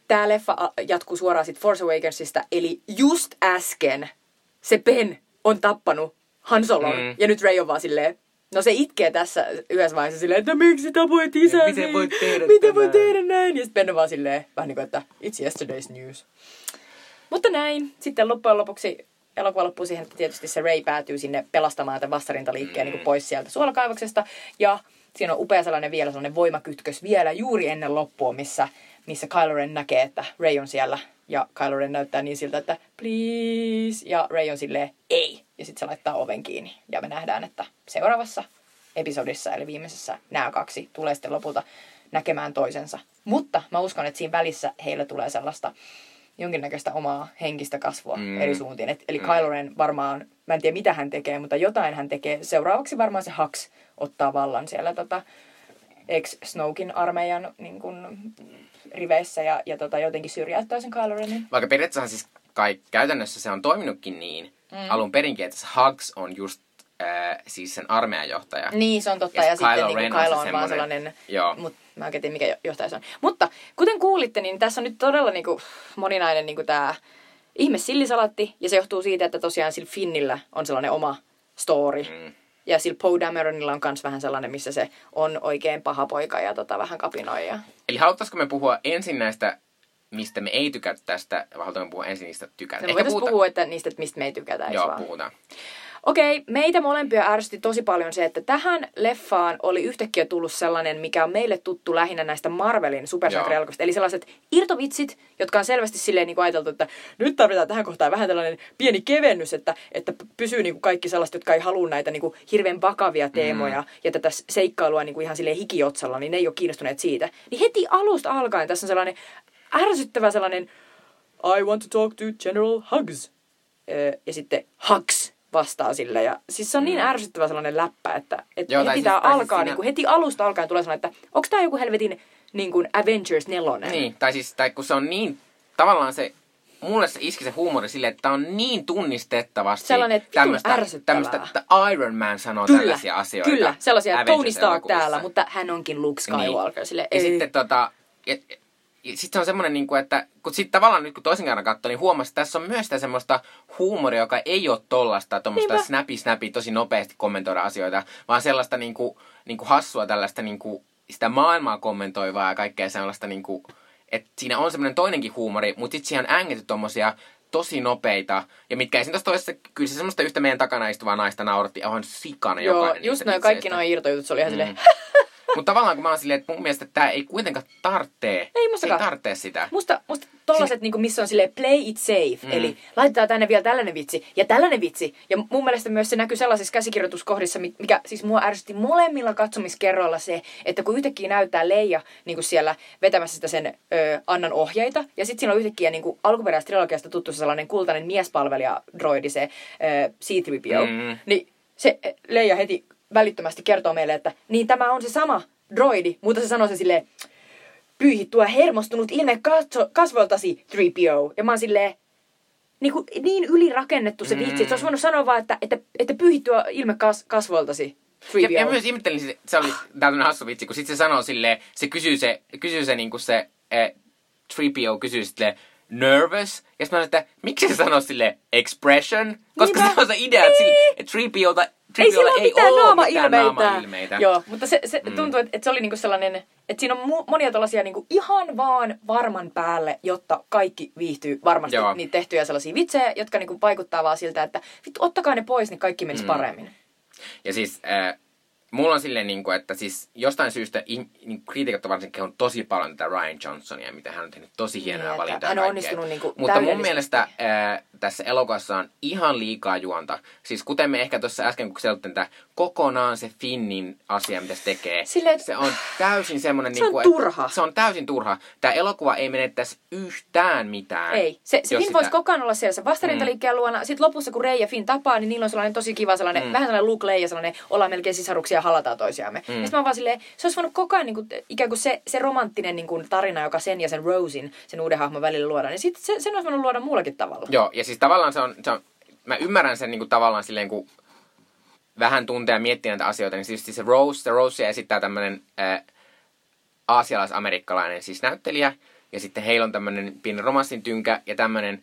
tämä leffa jatkuu suoraan sit Force Awakensista, eli just äsken se Ben on tappanut Han Solon,
Mm.
ja nyt Ray on vaan silleen, No se itkee tässä yhdessä vaiheessa silleen, että miksi tapoit isäsi?
Miten voit tehdä
Miten
tämän?"
tehdä näin? Ja sitten vaan silleen, vähän niin kuin, että it's yesterday's news. Mutta näin. Sitten loppujen lopuksi elokuva loppuu siihen, että tietysti se Ray päätyy sinne pelastamaan tämän vastarintaliikkeen niin pois sieltä suolakaivoksesta. Ja siinä on upea sellainen vielä sellainen voimakytkös vielä juuri ennen loppua, missä, missä Kylo Ren näkee, että Ray on siellä. Ja Kylo Ren näyttää niin siltä, että please. Ja Ray on silleen, ei. Ja sitten se laittaa oven kiinni. Ja me nähdään, että seuraavassa episodissa, eli viimeisessä, nämä kaksi tulee sitten lopulta näkemään toisensa. Mutta mä uskon, että siinä välissä heillä tulee sellaista jonkinnäköistä omaa henkistä kasvua
Mm.
eri suuntiin. Et, eli
Mm.
Kylo Ren varmaan, mä en tiedä mitä hän tekee, mutta jotain hän tekee. Seuraavaksi varmaan se Hux ottaa vallan siellä tota, ex-Snokin armeijan niin kun, riveissä ja, ja tota, jotenkin syrjäyttää sen Kylo Renin.
Vaikka periaatteessa siis kai, käytännössä se on toiminutkin niin, mm. alun perinkin, että se Hugs on just äh, siis sen armeijan johtaja.
Niin, se on totta.
Ja
Ja, ja
Kylo
sitten niin
on
Kylo on,
semmonen-
vaan sellainen,
Joo.
mut mä oikein tiedä mikä johtaja se on. Mutta kuten kuulitte, niin tässä on nyt todella niin kuin, moninainen niin kuin tämä ihme sillisalatti. Ja se johtuu siitä, että tosiaan sillä Finnillä on sellainen oma story.
Mm.
Ja sillä Poe Dameronilla on myös vähän sellainen, missä se on oikein paha poika ja tota, vähän kapinoi. Ja...
Eli haluttaisiko me puhua ensin näistä, mistä me ei tykätä tästä, vai halutaanko puhua ensin niistä tykätä?
No, voitaisiin puhua että niistä, että mistä me ei tykätä.
Joo,
vaan?
puhutaan.
Okei, meitä molempia ärsytti tosi paljon se, että tähän leffaan oli yhtäkkiä tullut sellainen, mikä on meille tuttu lähinnä näistä Marvelin supersankarielokuvista. Eli sellaiset irtovitsit, jotka on selvästi silleen niin kuin ajateltu, että nyt tarvitaan tähän kohtaan vähän tällainen pieni kevennys, että, että pysyy niin kuin kaikki sellaiset, jotka ei halua näitä niin kuin hirveän vakavia teemoja mm. ja tätä seikkailua niin kuin ihan silleen hikiotsalla, niin ne ei ole kiinnostuneet siitä. Niin heti alusta alkaen tässä on sellainen ärsyttävä sellainen I want to talk to General Hugs. Öö, ja sitten Hugs vastaa sille. Ja siis se on niin
Mm.
ärsyttävä sellainen läppä, että, että
Joo,
heti
siis-
tää
siis
alkaa,
siinä-
niin kuin, heti alusta alkaen tulee sellainen, että onko tämä joku helvetin niin kuin Avengers 4?
Niin, tai siis, tai kun se on niin, tavallaan se, mulle se iski se huumori silleen, että on niin tunnistettavasti
Sellainen,
tämmöistä, tämmöistä, että Iron Man sanoo
Kyllä,
tällaisia asioita.
kyllä, sellaisia Tony Stark täällä, mutta hän onkin Luke Skywalker.
Niin.
Sille,
Ja
ei.
sitten tota, ja, ja sitten se on semmoinen, niin kuin, että kun sitten tavallaan nyt kun toisen kerran katsoi, niin huomasi, että tässä on myös sitä semmoista huumoria, joka ei ole tollasta, tuommoista snappy snappy, tosi nopeasti kommentoida asioita, vaan sellaista niin kuin, niin kuin hassua tällaista niin kuin, sitä maailmaa kommentoivaa ja kaikkea sellaista, niin kuin, että siinä on semmoinen toinenkin huumori, mutta sitten siihen on ängetty tommosia tosi nopeita, ja mitkä esiin tuossa toisessa, kyllä se semmoista yhtä meidän takana istuvaa naista nauratti aivan sikana
Joo,
jokainen
just noin kaikki noin irtojutut, se oli ihan
Mm.
silleen,
Mutta tavallaan kun mä oon silleen, että mun mielestä tämä ei kuitenkaan tarttee.
Ei mustakaan.
Ei tarttee sitä.
Musta, musta tollaset, siis... niinku, missä on silleen play it safe,
Mm.
eli laitetaan tänne vielä tällainen vitsi ja tällainen vitsi. Ja mun mielestä myös se näkyy sellaisissa käsikirjoituskohdissa, mi- mikä siis mua ärsytti molemmilla katsomiskerroilla se, että kun yhtäkkiä näyttää Leija niinku siellä vetämässä sitä sen ö, Annan ohjeita, ja sitten siinä on yhtäkkiä niinku alkuperäisestä trilogiasta tuttu se sellainen kultainen miespalvelija droidi, se ö, C-3PO,
Mm.
niin se Leija heti välittömästi kertoo meille, että niin tämä on se sama droidi, mutta se sanoo se silleen, pyyhi tuo hermostunut ilme katso, kasvoltasi 3PO. Ja mä oon silleen, niin, kuin, niin ylirakennettu se
Mm.
vitsi, että se olisi voinut sanoa vaan, että, että, että pyyhi tuo ilme kas, kasvoltasi 3PO.
Ja, ja myös ihmettelin, se, se oli tällainen hassu vitsi, kun sitten se sanoo silleen, se kysyy se, kysyy se niinku se, eh, 3PO kysyy silleen, nervous. Ja sitten mä sanoin, että miksi se sanoo sille expression? Koska
Niinpä.
se on se idea, että, sille, että 3POta,
ei sillä ole mitään naama-ilmeitä. Joo, mutta se, se
Mm.
tuntuu, että, että se oli niinku sellainen, että siinä on mu- monia tällaisia niinku ihan vaan varman päälle, jotta kaikki viihtyy varmasti
Joo.
niitä tehtyjä sellaisia vitsejä, jotka niinku vaikuttaa vaan siltä, että vittu ottakaa ne pois, niin kaikki menisi
Mm.
paremmin.
Ja siis äh, mulla on silleen, niin kuin, että siis jostain syystä in, niin kriitikot on varsinkin kehunut tosi paljon tätä Ryan Johnsonia, mitä hän on tehnyt tosi hienoja
Niin,
valintoja.
hän on onnistunut niinku
Mutta mun mielestä äh, tässä elokuvassa on ihan liikaa juonta. Siis kuten me ehkä tuossa äsken, kun selittin tätä kokonaan se Finnin asia, mitä se tekee.
Silleen-
se on täysin semmoinen...
Se on
niin kuin,
turha.
Että, se on täysin turha. Tämä elokuva ei menettäisi yhtään mitään.
Ei. Se, se Finn voisi
sitä-
koko ajan olla siellä se vastarintaliikkeen luona. Sitten lopussa, kun Rey ja Finn tapaa, niin niillä on sellainen tosi kiva, sellainen,
Mm.
vähän sellainen Luke Leia, sellainen, ollaan melkein sisaruksia ja halataan toisiamme. Mm. Ja sitten mä vaan silleen, se olisi voinut koko ajan niin kuin, ikään kuin se, se romanttinen niin kuin, tarina, joka sen ja sen Rosin, sen uuden hahmon välillä luodaan. Niin sitten se, sen olisi voinut luoda muullakin tavalla.
Joo, ja siis tavallaan se on, se on mä ymmärrän sen niin kuin tavallaan silleen, kun vähän tuntee ja miettii näitä asioita, niin siis se Rose, se Rose esittää tämmöinen äh, aasialais-amerikkalainen siis näyttelijä, ja sitten heillä on tämmöinen pieni romanssin tynkä ja tämmöinen,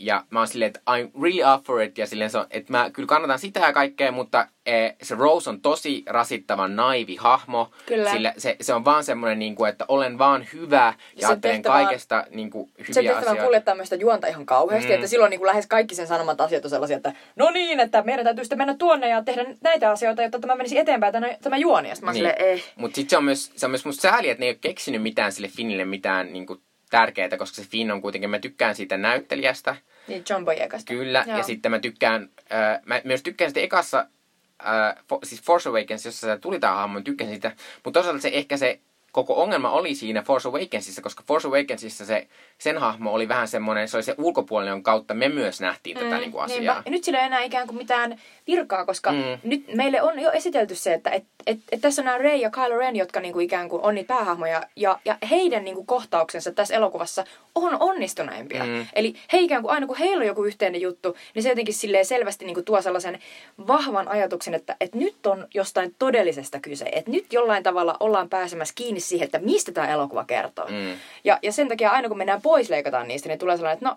ja mä oon silleen, että I'm really up for it. Ja silleen se on, että mä kyllä kannatan sitä ja kaikkea, mutta eh, se Rose on tosi rasittavan naivi hahmo.
Kyllä.
Sillä se, se on vaan semmoinen, niin kuin, että olen vaan hyvä ja
Sen
ajattelen
tehtävä
kaikesta niin kuin,
Sen
hyviä
on
asioita.
kuljettaa myös sitä juonta ihan kauheasti,
Mm.
että silloin niin kuin lähes kaikki sen sanomat asiat on sellaisia, että no niin, että meidän täytyy sitten mennä tuonne ja tehdä näitä asioita, jotta tämä menisi eteenpäin, tämä, tämä juoni. Ja
Niin.
silleen, eh.
Mutta sitten se on myös, se on myös musta sääli, että ne ei ole keksinyt mitään sille Finnille mitään niin kuin, tärkeää, koska se Finn on kuitenkin, mä tykkään siitä näyttelijästä.
Niin John Boyegasta.
Kyllä,
Joo.
ja sitten mä tykkään, äh, mä myös tykkään sitä ekassa, äh, for, siis Force Awakens, jossa se tuli tää hahmo, mä tykkäsin sitä. Mutta toisaalta se ehkä se koko ongelma oli siinä Force Awakensissa, koska Force Awakensissa se, sen hahmo oli vähän semmoinen, se oli se ulkopuolinen, jonka kautta me myös nähtiin tätä niin kuin asiaa.
niinpä. Ja nyt sillä ei enää ikään kuin mitään virkaa, koska
Mm.
mm. nyt meille on jo esitelty se, että et, et, et tässä on nämä Rey ja Kylo Ren, jotka niinku ikään kuin on niitä päähahmoja, ja, ja heidän niinku kohtauksensa tässä elokuvassa on onnistuneimpia.
Mm.
Eli he ikään kuin aina kun heillä on joku yhteinen juttu, niin se jotenkin silleen selvästi niinku tuo sellaisen vahvan ajatuksen, että, että nyt on jostain todellisesta kyse. Että nyt jollain tavalla ollaan pääsemässä kiinni siihen, että mistä tämä elokuva kertoo.
Mm.
Ja, ja sen takia aina kun mennään pois leikataan niistä, niin tulee sellainen, että no,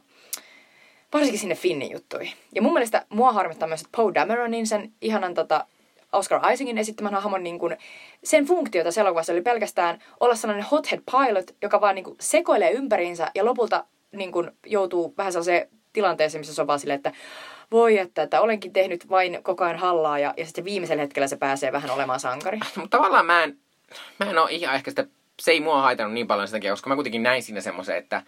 varsinkin sinne Finnin juttuihin. Ja mun mielestä mua harmittaa myös, että Poe Dameronin, sen ihanan tota, Oscar Isaacin esittämän hahmon, niin kun, sen funktio tässä elokuvassa oli pelkästään olla sellainen hothead pilot, joka vaan niin kun, sekoilee ympäriinsä ja lopulta niin kun, joutuu vähän sellaiseen tilanteeseen, missä se on vaan silleen, että voi että, että olenkin tehnyt vain koko ajan hallaa ja, ja sitten viimeisellä hetkellä se pääsee vähän olemaan sankari.
Mutta tavallaan mä en, mä en ole ihan ehkä sitä, se ei mua haitannut niin paljon takia, koska mä kuitenkin näin siinä semmoisen, että,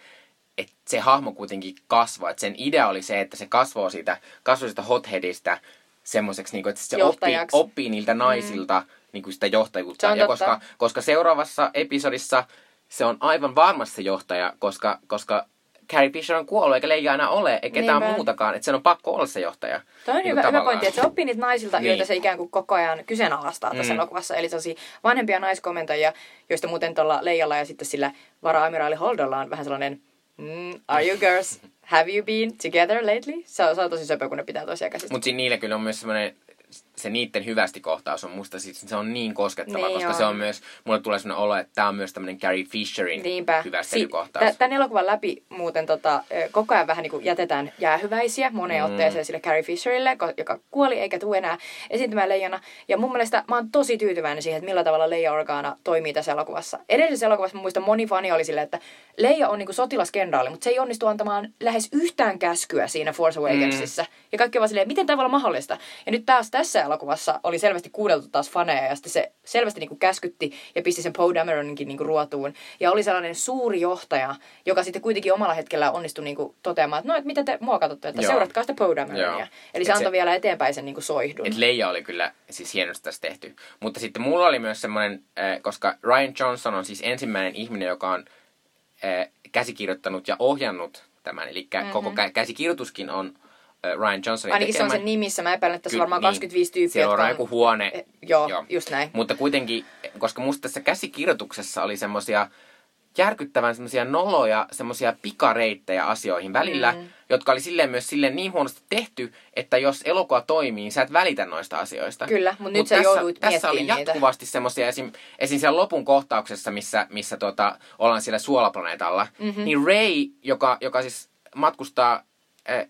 että se hahmo kuitenkin kasvaa. Että sen idea oli se, että se kasvoo siitä, kasvoi siitä hotheadista semmoiseksi, niin että se oppii, oppii niiltä naisilta niin kuin sitä johtajuutta. Ja
totta.
koska, koska seuraavassa episodissa se on aivan varmasti se johtaja, koska, koska Carrie Fisher on kuollut eikä Leija enää ole, eikä ketään
Niinpä.
muutakaan. Että sen on pakko olla se johtaja.
Toi on
Niin
hyvä, hyvä pointti, että se oppii niitä naisilta,
Niin.
joita se ikään kuin koko ajan kyseenalaistaa tässä
Mm.
elokuvassa. Eli sellaisia vanhempia naiskomentajia, joista muuten tuolla Leijalla ja sitten sillä vara-amiraali Holdolla on vähän sellainen mm, Are you girls, have you been together lately? Se on, se on tosi söpö, kun ne pitää tosiaan käsistä.
Mutta siinä niillä kyllä on myös semmoinen, se niiden hyvästi kohtaus on musta, siis se on niin koskettava,
Niin
koska
on.
se on myös, mulle tulee semmoinen olo, että tämä on myös tämmöinen Carrie Fisherin
Niinpä.
hyvästelykohtaus.
Si- Tämän elokuvan läpi muuten tota, koko ajan vähän niin kuin jätetään jäähyväisiä moneen
Mm.
otteeseen sille Carrie Fisherille, joka kuoli eikä tule enää esiintymään leijana. Ja mun mielestä mä oon tosi tyytyväinen siihen, että millä tavalla Leija Organa toimii tässä elokuvassa. Edellisessä elokuvassa mä muistan moni fani oli silleen, että Leija on niin kuin sotilaskenraali, mutta se ei onnistu antamaan lähes yhtään käskyä siinä Force Awakensissa. Mm. Ja kaikki vaan silleen, miten tämä voi olla mahdollista? Ja nyt taas tässä elokuvassa oli selvästi kuudeltu taas faneja ja sitten se selvästi niin kuin käskytti ja pisti sen Poe Dameroninkin niin kuin ruotuun. Ja oli sellainen suuri johtaja, joka sitten kuitenkin omalla hetkellä onnistui niin kuin toteamaan, että no, että mitä te mua katsotte, että
Joo.
seuratkaa sitä Poe Dameronia. Eli se
se-
antoi vielä eteenpäin sen niin kuin soihdun.
Et Leija oli kyllä siis hienosti tässä tehty. Mutta sitten mulla oli myös semmoinen, äh, koska Ryan Johnson on siis ensimmäinen ihminen, joka on äh, käsikirjoittanut ja ohjannut tämän. Eli mm-hmm. koko kä- käsikirjoituskin on Ryan Johnsonin
Ainakin se on sen nimissä. Mä epäilen, että tässä on varmaan
niin.
25 tyyppiä.
Siellä on joku huone.
Eh, Joo, just näin.
Mutta kuitenkin, koska musta tässä käsikirjoituksessa oli semmosia järkyttävän semmosia noloja, semmosia pikareittejä asioihin välillä, mm. jotka oli silleen myös silleen niin huonosti tehty, että jos elokuva toimii, niin sä et välitä noista asioista.
Kyllä, mut nyt
Mut
sä
tässä,
jouduit
Tässä oli jatkuvasti semmosia, esim, esim. siellä lopun kohtauksessa, missä, missä tota, ollaan siellä suolaplaneetalla,
Mhm.
mm-hmm. niin Ray, joka, joka siis matkustaa äh,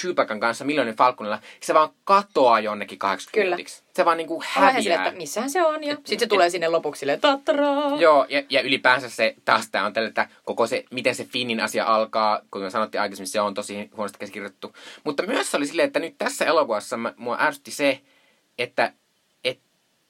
Chewbacan kanssa Millionin Falconilla, se vaan katoaa jonnekin 80
Kyllä.
minuutiksi. Se vaan niinku häviää.
silleen, että missähän se on. Ja sitten se tulee sinne lopuksi silleen, tattaraa.
Joo, ja, ja ylipäänsä se, taas tämä on tällä, että koko se, miten se Finnin asia alkaa, kuten me sanottiin aikaisemmin, se on tosi huonosti käsikirjoitettu. Mutta myös se oli silleen, että nyt tässä elokuvassa mä, mua ärsytti se, että et,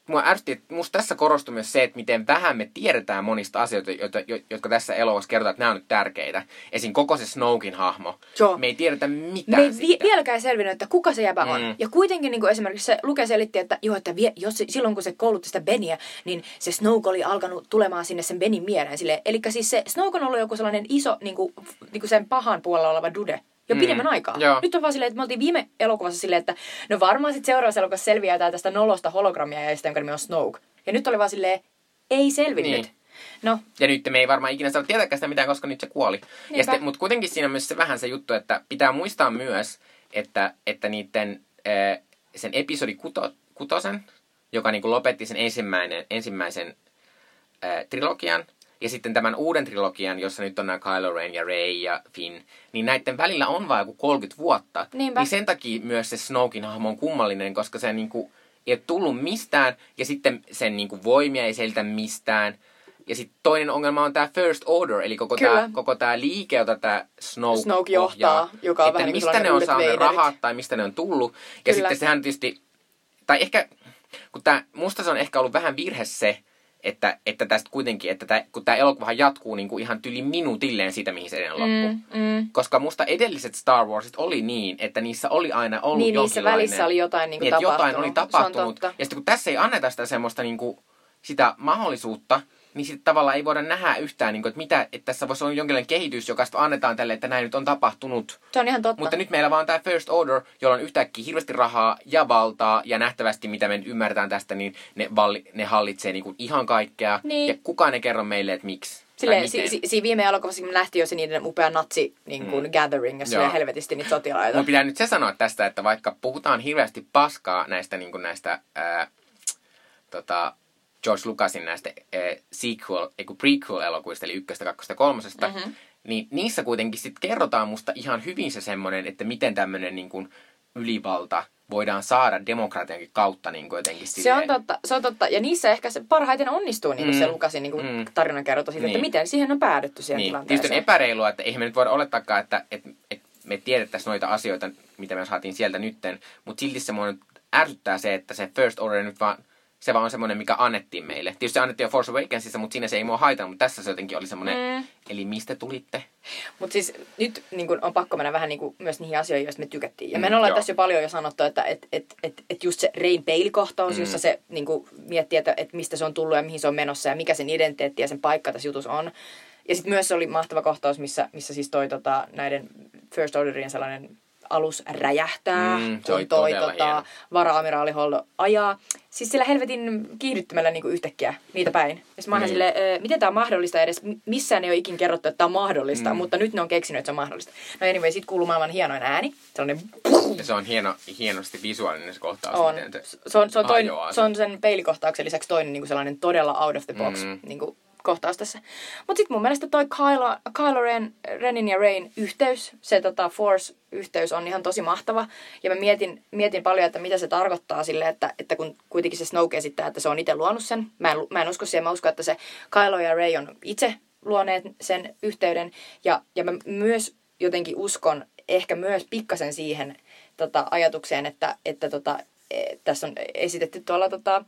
mua ärsytti, että musta tässä korostui myös se, että miten vähän me tiedetään monista asioista, joita, jo, jotka tässä elokuvassa kertoo, että nämä on nyt tärkeitä. Esim. koko se Snokin hahmo.
Joo.
Me ei tiedetä mitään
Me ei vi- vieläkään selvinnyt, että kuka se jäbä on.
Mm.
Ja kuitenkin niin kuin esimerkiksi se Luke selitti, että, joo, että vie, jos, silloin kun se koulutti sitä Beniä, niin se Snoke oli alkanut tulemaan sinne sen Benin mieleen. Eli siis se Snoke on ollut joku sellainen iso, niin kuin, niin kuin sen pahan puolella oleva dude. Jo
Mm.
pidemmän aikaa.
Joo.
Nyt on vaan silleen, että me oltiin viime elokuvassa silleen, että no varmaan sitten seuraavassa elokuvassa selviää tää tästä nolosta hologrammia ja jonka nimi on Snoke. Ja nyt oli vaan silleen, ei selvinnyt.
Niin.
No,
Ja nyt me ei varmaan ikinä saada tietääkään sitä mitään, koska nyt se kuoli. Mutta kuitenkin siinä on myös se vähän se juttu, että pitää muistaa myös, että, että niiden, äh, sen episodi kuto, kutosen, joka niin kuin lopetti sen ensimmäinen, ensimmäisen äh, trilogian, ja sitten tämän uuden trilogian, jossa nyt on nämä Kylo Ren ja Rey ja Finn, niin näiden välillä on vain joku 30 vuotta.
Niinpä.
Niin sen takia myös se Snokin hahmo on kummallinen, koska se niinku ei ole tullut mistään, ja sitten sen niinku voimia ei selitä mistään. Ja sitten toinen ongelma on tämä First Order, eli koko tämä koko tää liike, jota tämä Snoke,
Snoke johtaa,
ohjaa,
joka on
että
vähän niin kuin
mistä ne on saanut ne
Vaderit.
rahat tai mistä ne on tullut. Ja
Kyllä.
sitten sehän tietysti, tai ehkä, kun tää, musta se on ehkä ollut vähän virhe se, että, että tästä kuitenkin, että tää, kun tämä elokuvahan jatkuu niin kuin ihan tyli minuutilleen siitä, mihin se edellinen loppui.
Mm, mm.
Koska musta edelliset Star Warsit oli niin, että niissä oli aina ollut
Niin, niissä välissä oli jotain niin kuin
niin, että jotain
tapahtunut.
oli tapahtunut. Ja sitten kun tässä ei anneta sitä semmoista niin kuin, sitä mahdollisuutta, niin sitten tavallaan ei voida nähdä yhtään, niin kuin, että, mitä, että tässä voisi olla jonkinlainen kehitys, joka sitten annetaan tälle, että näin nyt on tapahtunut.
Se on ihan totta.
Mutta nyt meillä vaan tämä First Order, jolla on yhtäkkiä hirveästi rahaa ja valtaa, ja nähtävästi, mitä me nyt ymmärretään tästä, niin ne, valli, ne hallitsee niin kuin ihan kaikkea.
Niin.
Ja kukaan ei kerro meille, että miksi.
Silleen, si, si, siinä viime elokuvassa nähtiin jo se niiden upea natsi niin kuin mm. gathering, jossa oli helvetisti niitä sotilaita.
Mun pitää nyt se sanoa tästä, että vaikka puhutaan hirveästi paskaa näistä, niin kuin näistä ää, tota, George Lucasin näistä ää, sequel, eiku prequel-elokuvista, eli ykköstä, kakkosta kolmosesta,
Mhm.
mm-hmm. niin niissä kuitenkin sit kerrotaan musta ihan hyvin se semmoinen, että miten tämmöinen niin kuin ylivalta voidaan saada demokratiankin kautta niin kuin jotenkin
Se
silleen.
on totta, se on totta. Ja niissä ehkä se parhaiten onnistuu niin kuin
Mm.
se Lukasin niin kuin
Mm.
tarinankerronta siitä, että
Niin.
miten siihen on päädytty siihen
Niin,
tilanteeseen.
tietysti on epäreilua, että eihän me nyt voida olettaakaan, että, että, että me tiedettäisiin noita asioita, mitä me saatiin sieltä nytten, mutta silti semmoinen ärsyttää se, että se First Order nyt vaan, se vaan on semmoinen, mikä annettiin meille. Tietysti se annettiin jo Force Awakensissa, mutta siinä se ei mua haitannut, mutta tässä se jotenkin oli semmoinen,
Mm.
eli mistä tulitte?
Mutta siis nyt niin kun on pakko mennä vähän niin kuin myös niihin asioihin, joista me tykättiin. Ja
Mm,
me ollaan tässä jo paljon jo sanottu, että et, et, et, et just se Rain peilikohtaus,
Mm.
jossa se niin kuin miettii, että, että mistä se on tullut ja mihin se on menossa ja mikä sen identiteetti ja sen paikka tässä jutussa on. Ja sitten myös se oli mahtava kohtaus, missä, missä siis toi tota, näiden First Orderin sellainen alus räjähtää,
Mm,
kun toi tota, vara-amiraali Holdo ajaa. Siis sillä helvetin kiihdyttämällä niinku yhtäkkiä niitä päin. Ja mä
Niin.
silleen, "Ö, miten tämä on mahdollista edes? Missään ei ole ikin kerrottu, että tämä on mahdollista,
Mm.
mutta nyt ne on keksinyt, että se on mahdollista. No anyway, sit kuuluu maailman hienoin ääni. Sellainen
Ja se on hieno, hienosti visuaalinen se kohtaus.
on.
se-
Se on, se on, toin, se on sen peilikohtauksen lisäksi toinen niinku sellainen todella out of the box
Mm.
niinku, kohtaus tässä. Mutta sitten mun mielestä toi Kylo, Kylo Ren, Renin ja Rain yhteys, se tota, Force-yhteys on ihan tosi mahtava. Ja mä mietin, mietin paljon, että mitä se tarkoittaa sille, että, että kun kuitenkin se Snoke esittää, että se on itse luonut sen. Mä en, mä en usko siihen, mä uskon, että se Kylo ja Rey on itse luoneet sen yhteyden. Ja, ja mä myös jotenkin uskon ehkä myös pikkasen siihen tota, ajatukseen, että, että tota, e, tässä on esitetty tuolla tota,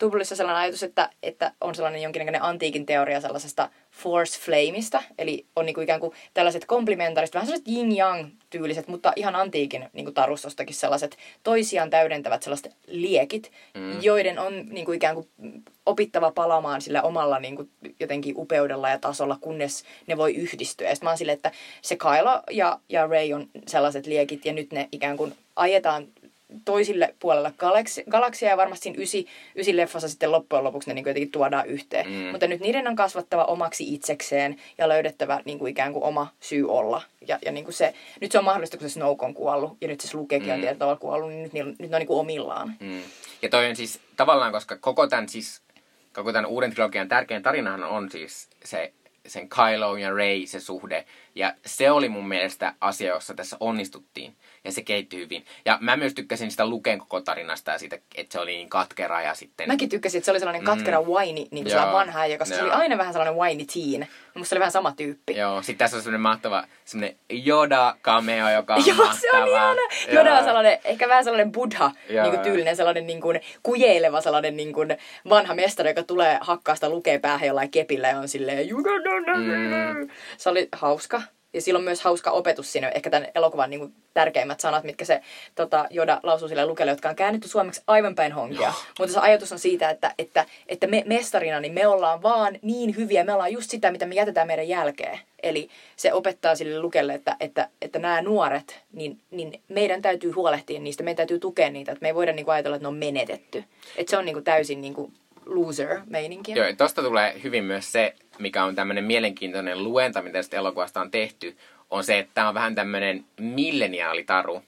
Tubulissa sellainen ajatus, että, että on sellainen jonkinnäköinen antiikin teoria sellaisesta force flameista, eli on niinku ikään kuin tällaiset komplimentaariset, vähän sellaiset yin-yang tyyliset, mutta ihan antiikin niinku tarustostakin sellaiset toisiaan täydentävät sellaiset liekit, mm. joiden on niinku ikään kuin opittava palaamaan sillä omalla niinku jotenkin upeudella ja tasolla, kunnes ne voi yhdistyä. Ja sitten mä oon silleen, että se Kylo ja, ja Rey on sellaiset liekit, ja nyt ne ikään kuin ajetaan toisille puolelle galaksi, galaksia ja varmasti siinä ysi, ysi leffassa sitten loppujen lopuksi ne niin kuin jotenkin tuodaan yhteen.
Mm.
Mutta nyt niiden on kasvattava omaksi itsekseen ja löydettävä niin kuin ikään kuin oma syy olla. Ja, ja niin kuin se, nyt se on mahdollista, kun se Snoke on kuollut ja nyt se Slukekin mm. on tietyllä tavalla kuollut, niin nyt, niillä- nyt ne on niin kuin omillaan.
Mm. Ja toi on siis tavallaan, koska koko tämän, siis, koko tämän uuden trilogian tärkein tarinahan on siis se, sen Kylo ja Rey se suhde. Ja se oli mun mielestä asia, jossa tässä onnistuttiin. Ja se keittyi hyvin. Ja mä myös tykkäsin sitä Luken koko tarinasta ja siitä, että se oli niin katkera ja sitten...
Mäkin tykkäsin, että se oli sellainen katkera mm. whiny, niin kuin sellainen vanha äijä, koska se oli aina vähän sellainen whiny teen. Musta se oli vähän sama tyyppi.
Joo, sitten tässä on semmoinen mahtava semmoinen Yoda-cameo, joka on
Joo,
mahtava.
se on ihana. Joda on sellainen, ehkä vähän sellainen buddha niin kuin tyylinen, sellainen niin kuin kujeileva sellainen niin kuin vanha mestari, joka tulee hakkaasta lukee päähän jollain kepillä ja on silleen mm. Se oli hauska. Ja sillä on myös hauska opetus siinä, ehkä tämän elokuvan niin kuin tärkeimmät sanat, mitkä se tota, Joda lausuu sille lukelle, jotka on käännetty suomeksi aivan päin honkia.
Joo.
Mutta se ajatus on siitä, että, että, että me mestarina, niin me ollaan vaan niin hyviä, me ollaan just sitä, mitä me jätetään meidän jälkeen. Eli se opettaa sille lukelle, että, että, että nämä nuoret, niin, niin meidän täytyy huolehtia niistä, meidän täytyy tukea niitä, että me ei voida niinku ajatella, että ne on menetetty. Että se on niinku täysin niinku loser-meininki.
Joo, ja tosta tulee hyvin myös se, mikä on tämmöinen mielenkiintoinen luenta, mitä tästä elokuvasta on tehty, on se, että tämä on vähän tämmöinen milleniaalitaru.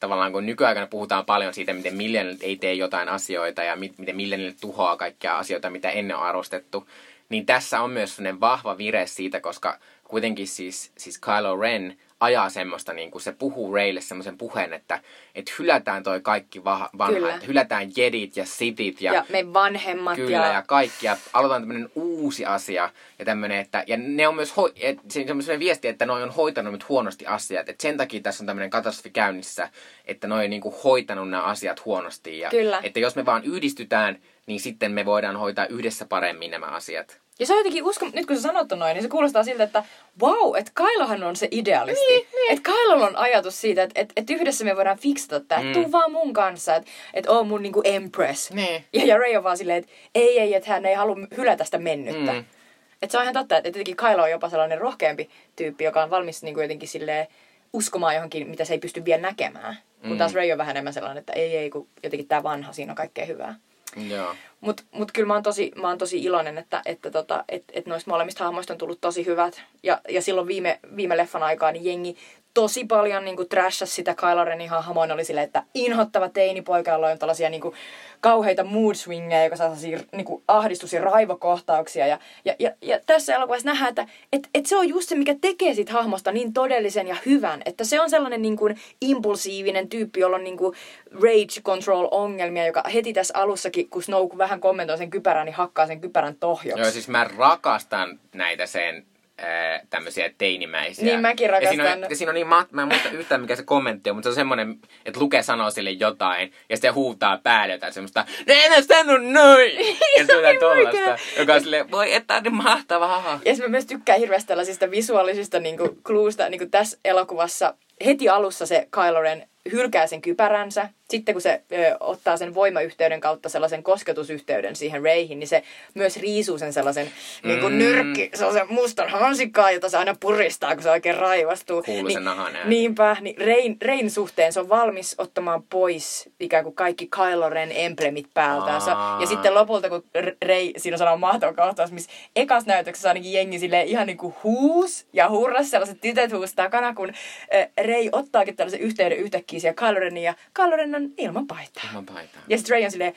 Tavallaan kun nykyaikana puhutaan paljon siitä, miten millenialit ei tee jotain asioita ja mi- miten millenialit tuhoaa kaikkia asioita, mitä ennen on arvostettu, niin tässä on myös sellainen vahva vire siitä, koska kuitenkin siis, siis Kylo Ren ajaa semmoista, niin kuin se puhuu Raylle semmoisen puheen, että, että hylätään toi kaikki va- vanha,
Kyllä.
että hylätään jedit ja sitit ja,
Ja, me vanhemmat
Kyllä,
ja...
ja kaikki. Ja aloitetaan tämmöinen uusi asia. Ja tämmöinen, että, ja ne on myös, hoi, et, se on semmoinen viesti, että noi on hoitanut nyt huonosti asiat. Että sen takia tässä on tämmöinen katastrofi käynnissä, että noi on niinku hoitanut nämä asiat huonosti. Ja,
Kyllä.
Että jos me vaan yhdistytään, niin sitten me voidaan hoitaa yhdessä paremmin nämä asiat.
Ja se on jotenkin usko, nyt kun sä sanot noin, niin se kuulostaa siltä, että wow, että Kailohan on se idealisti. Niin, niin. Että Kailolla on ajatus siitä, että et, et yhdessä me voidaan fiksata tää, että
Mm.
tuu vaan mun kanssa, että et oo mun niinku empress.
Niin.
Ja, ja Ray on vaan silleen, että ei, ei, että hän ei halua hylätä sitä mennyttä.
Mm.
Että se on ihan totta, että jotenkin Kylo on jopa sellainen rohkeampi tyyppi, joka on valmis niinku jotenkin silleen uskomaan johonkin, mitä se ei pysty vielä näkemään. Kun
Mm.
taas Ray on vähän enemmän sellainen, että ei, ei, kun jotenkin tämä vanha, siinä on kaikkea hyvää. Mutta mut kyllä mä oon tosi, mä oon tosi iloinen, että, että tota, et, et noista molemmista hahmoista on tullut tosi hyvät. Ja, ja silloin viime, viime leffan aikaan niin jengi tosi paljon niin kuin trashasi sitä Kylo Renin hahmoa. Ne oli silleen, että inhottava teinipoika, jolla on tällaisia niin kuin, kauheita mood swingeja, joka saa niin kuin, ahdistus- ja raivokohtauksia. Ja, ja, ja, ja tässä elokuvassa nähdään, että et, et se on just se, mikä tekee siitä hahmosta niin todellisen ja hyvän. Että se on sellainen niin kuin, impulsiivinen tyyppi, jolla on niin kuin, rage control ongelmia, joka heti tässä alussakin, kun Snoke vähän kommentoi sen kypärän, niin hakkaa sen kypärän tohjoksi.
Joo, siis mä rakastan näitä sen ää, tämmöisiä teinimäisiä.
Niin mäkin
Ja siinä
rakastan.
on, ja siinä on niin, ma- mä en muista yhtään mikä se kommentti on, mutta se on semmoinen, että Luke sanoo sille jotain, ja sitten se huutaa päälle jotain semmoista, no en mä sano noin! Ja se
niin
on tollasta, joka on silleen, voi että on niin mahtavaa.
Ja mä myös tykkään hirveästi tällaisista visuaalisista niin cluesta, niin kuin tässä elokuvassa. Heti alussa se Kylo Ren hylkää sen kypäränsä. Sitten kun se ö, ottaa sen voimayhteyden kautta sellaisen kosketusyhteyden siihen Rayhin, niin se myös riisuu sen sellaisen niin kuin
Mm.
nyrkki, sellaisen mustan hansikkaan, jota se aina puristaa, kun se oikein raivastuu.
Kuuluu se nahan ääni.
Niinpä, niin Rain, Rain suhteen se on valmis ottamaan pois ikään kuin kaikki Kylo Ren emblemit päältään. Se-
Aa.
Ja sitten lopulta, kun Rei, siinä on sellainen mahtava kohtaus, missä ekas näytöksessä ainakin jengi silleen ihan niin kuin huus ja hurras, sellaiset tytöt huus takana, kun Rei ottaakin tällaisen yhteyden yhtäkkiä siellä Kylo Renin ja Kylo Ren on ilman paitaa.
Ilman paitaa.
Ja sitten Rey on silleen,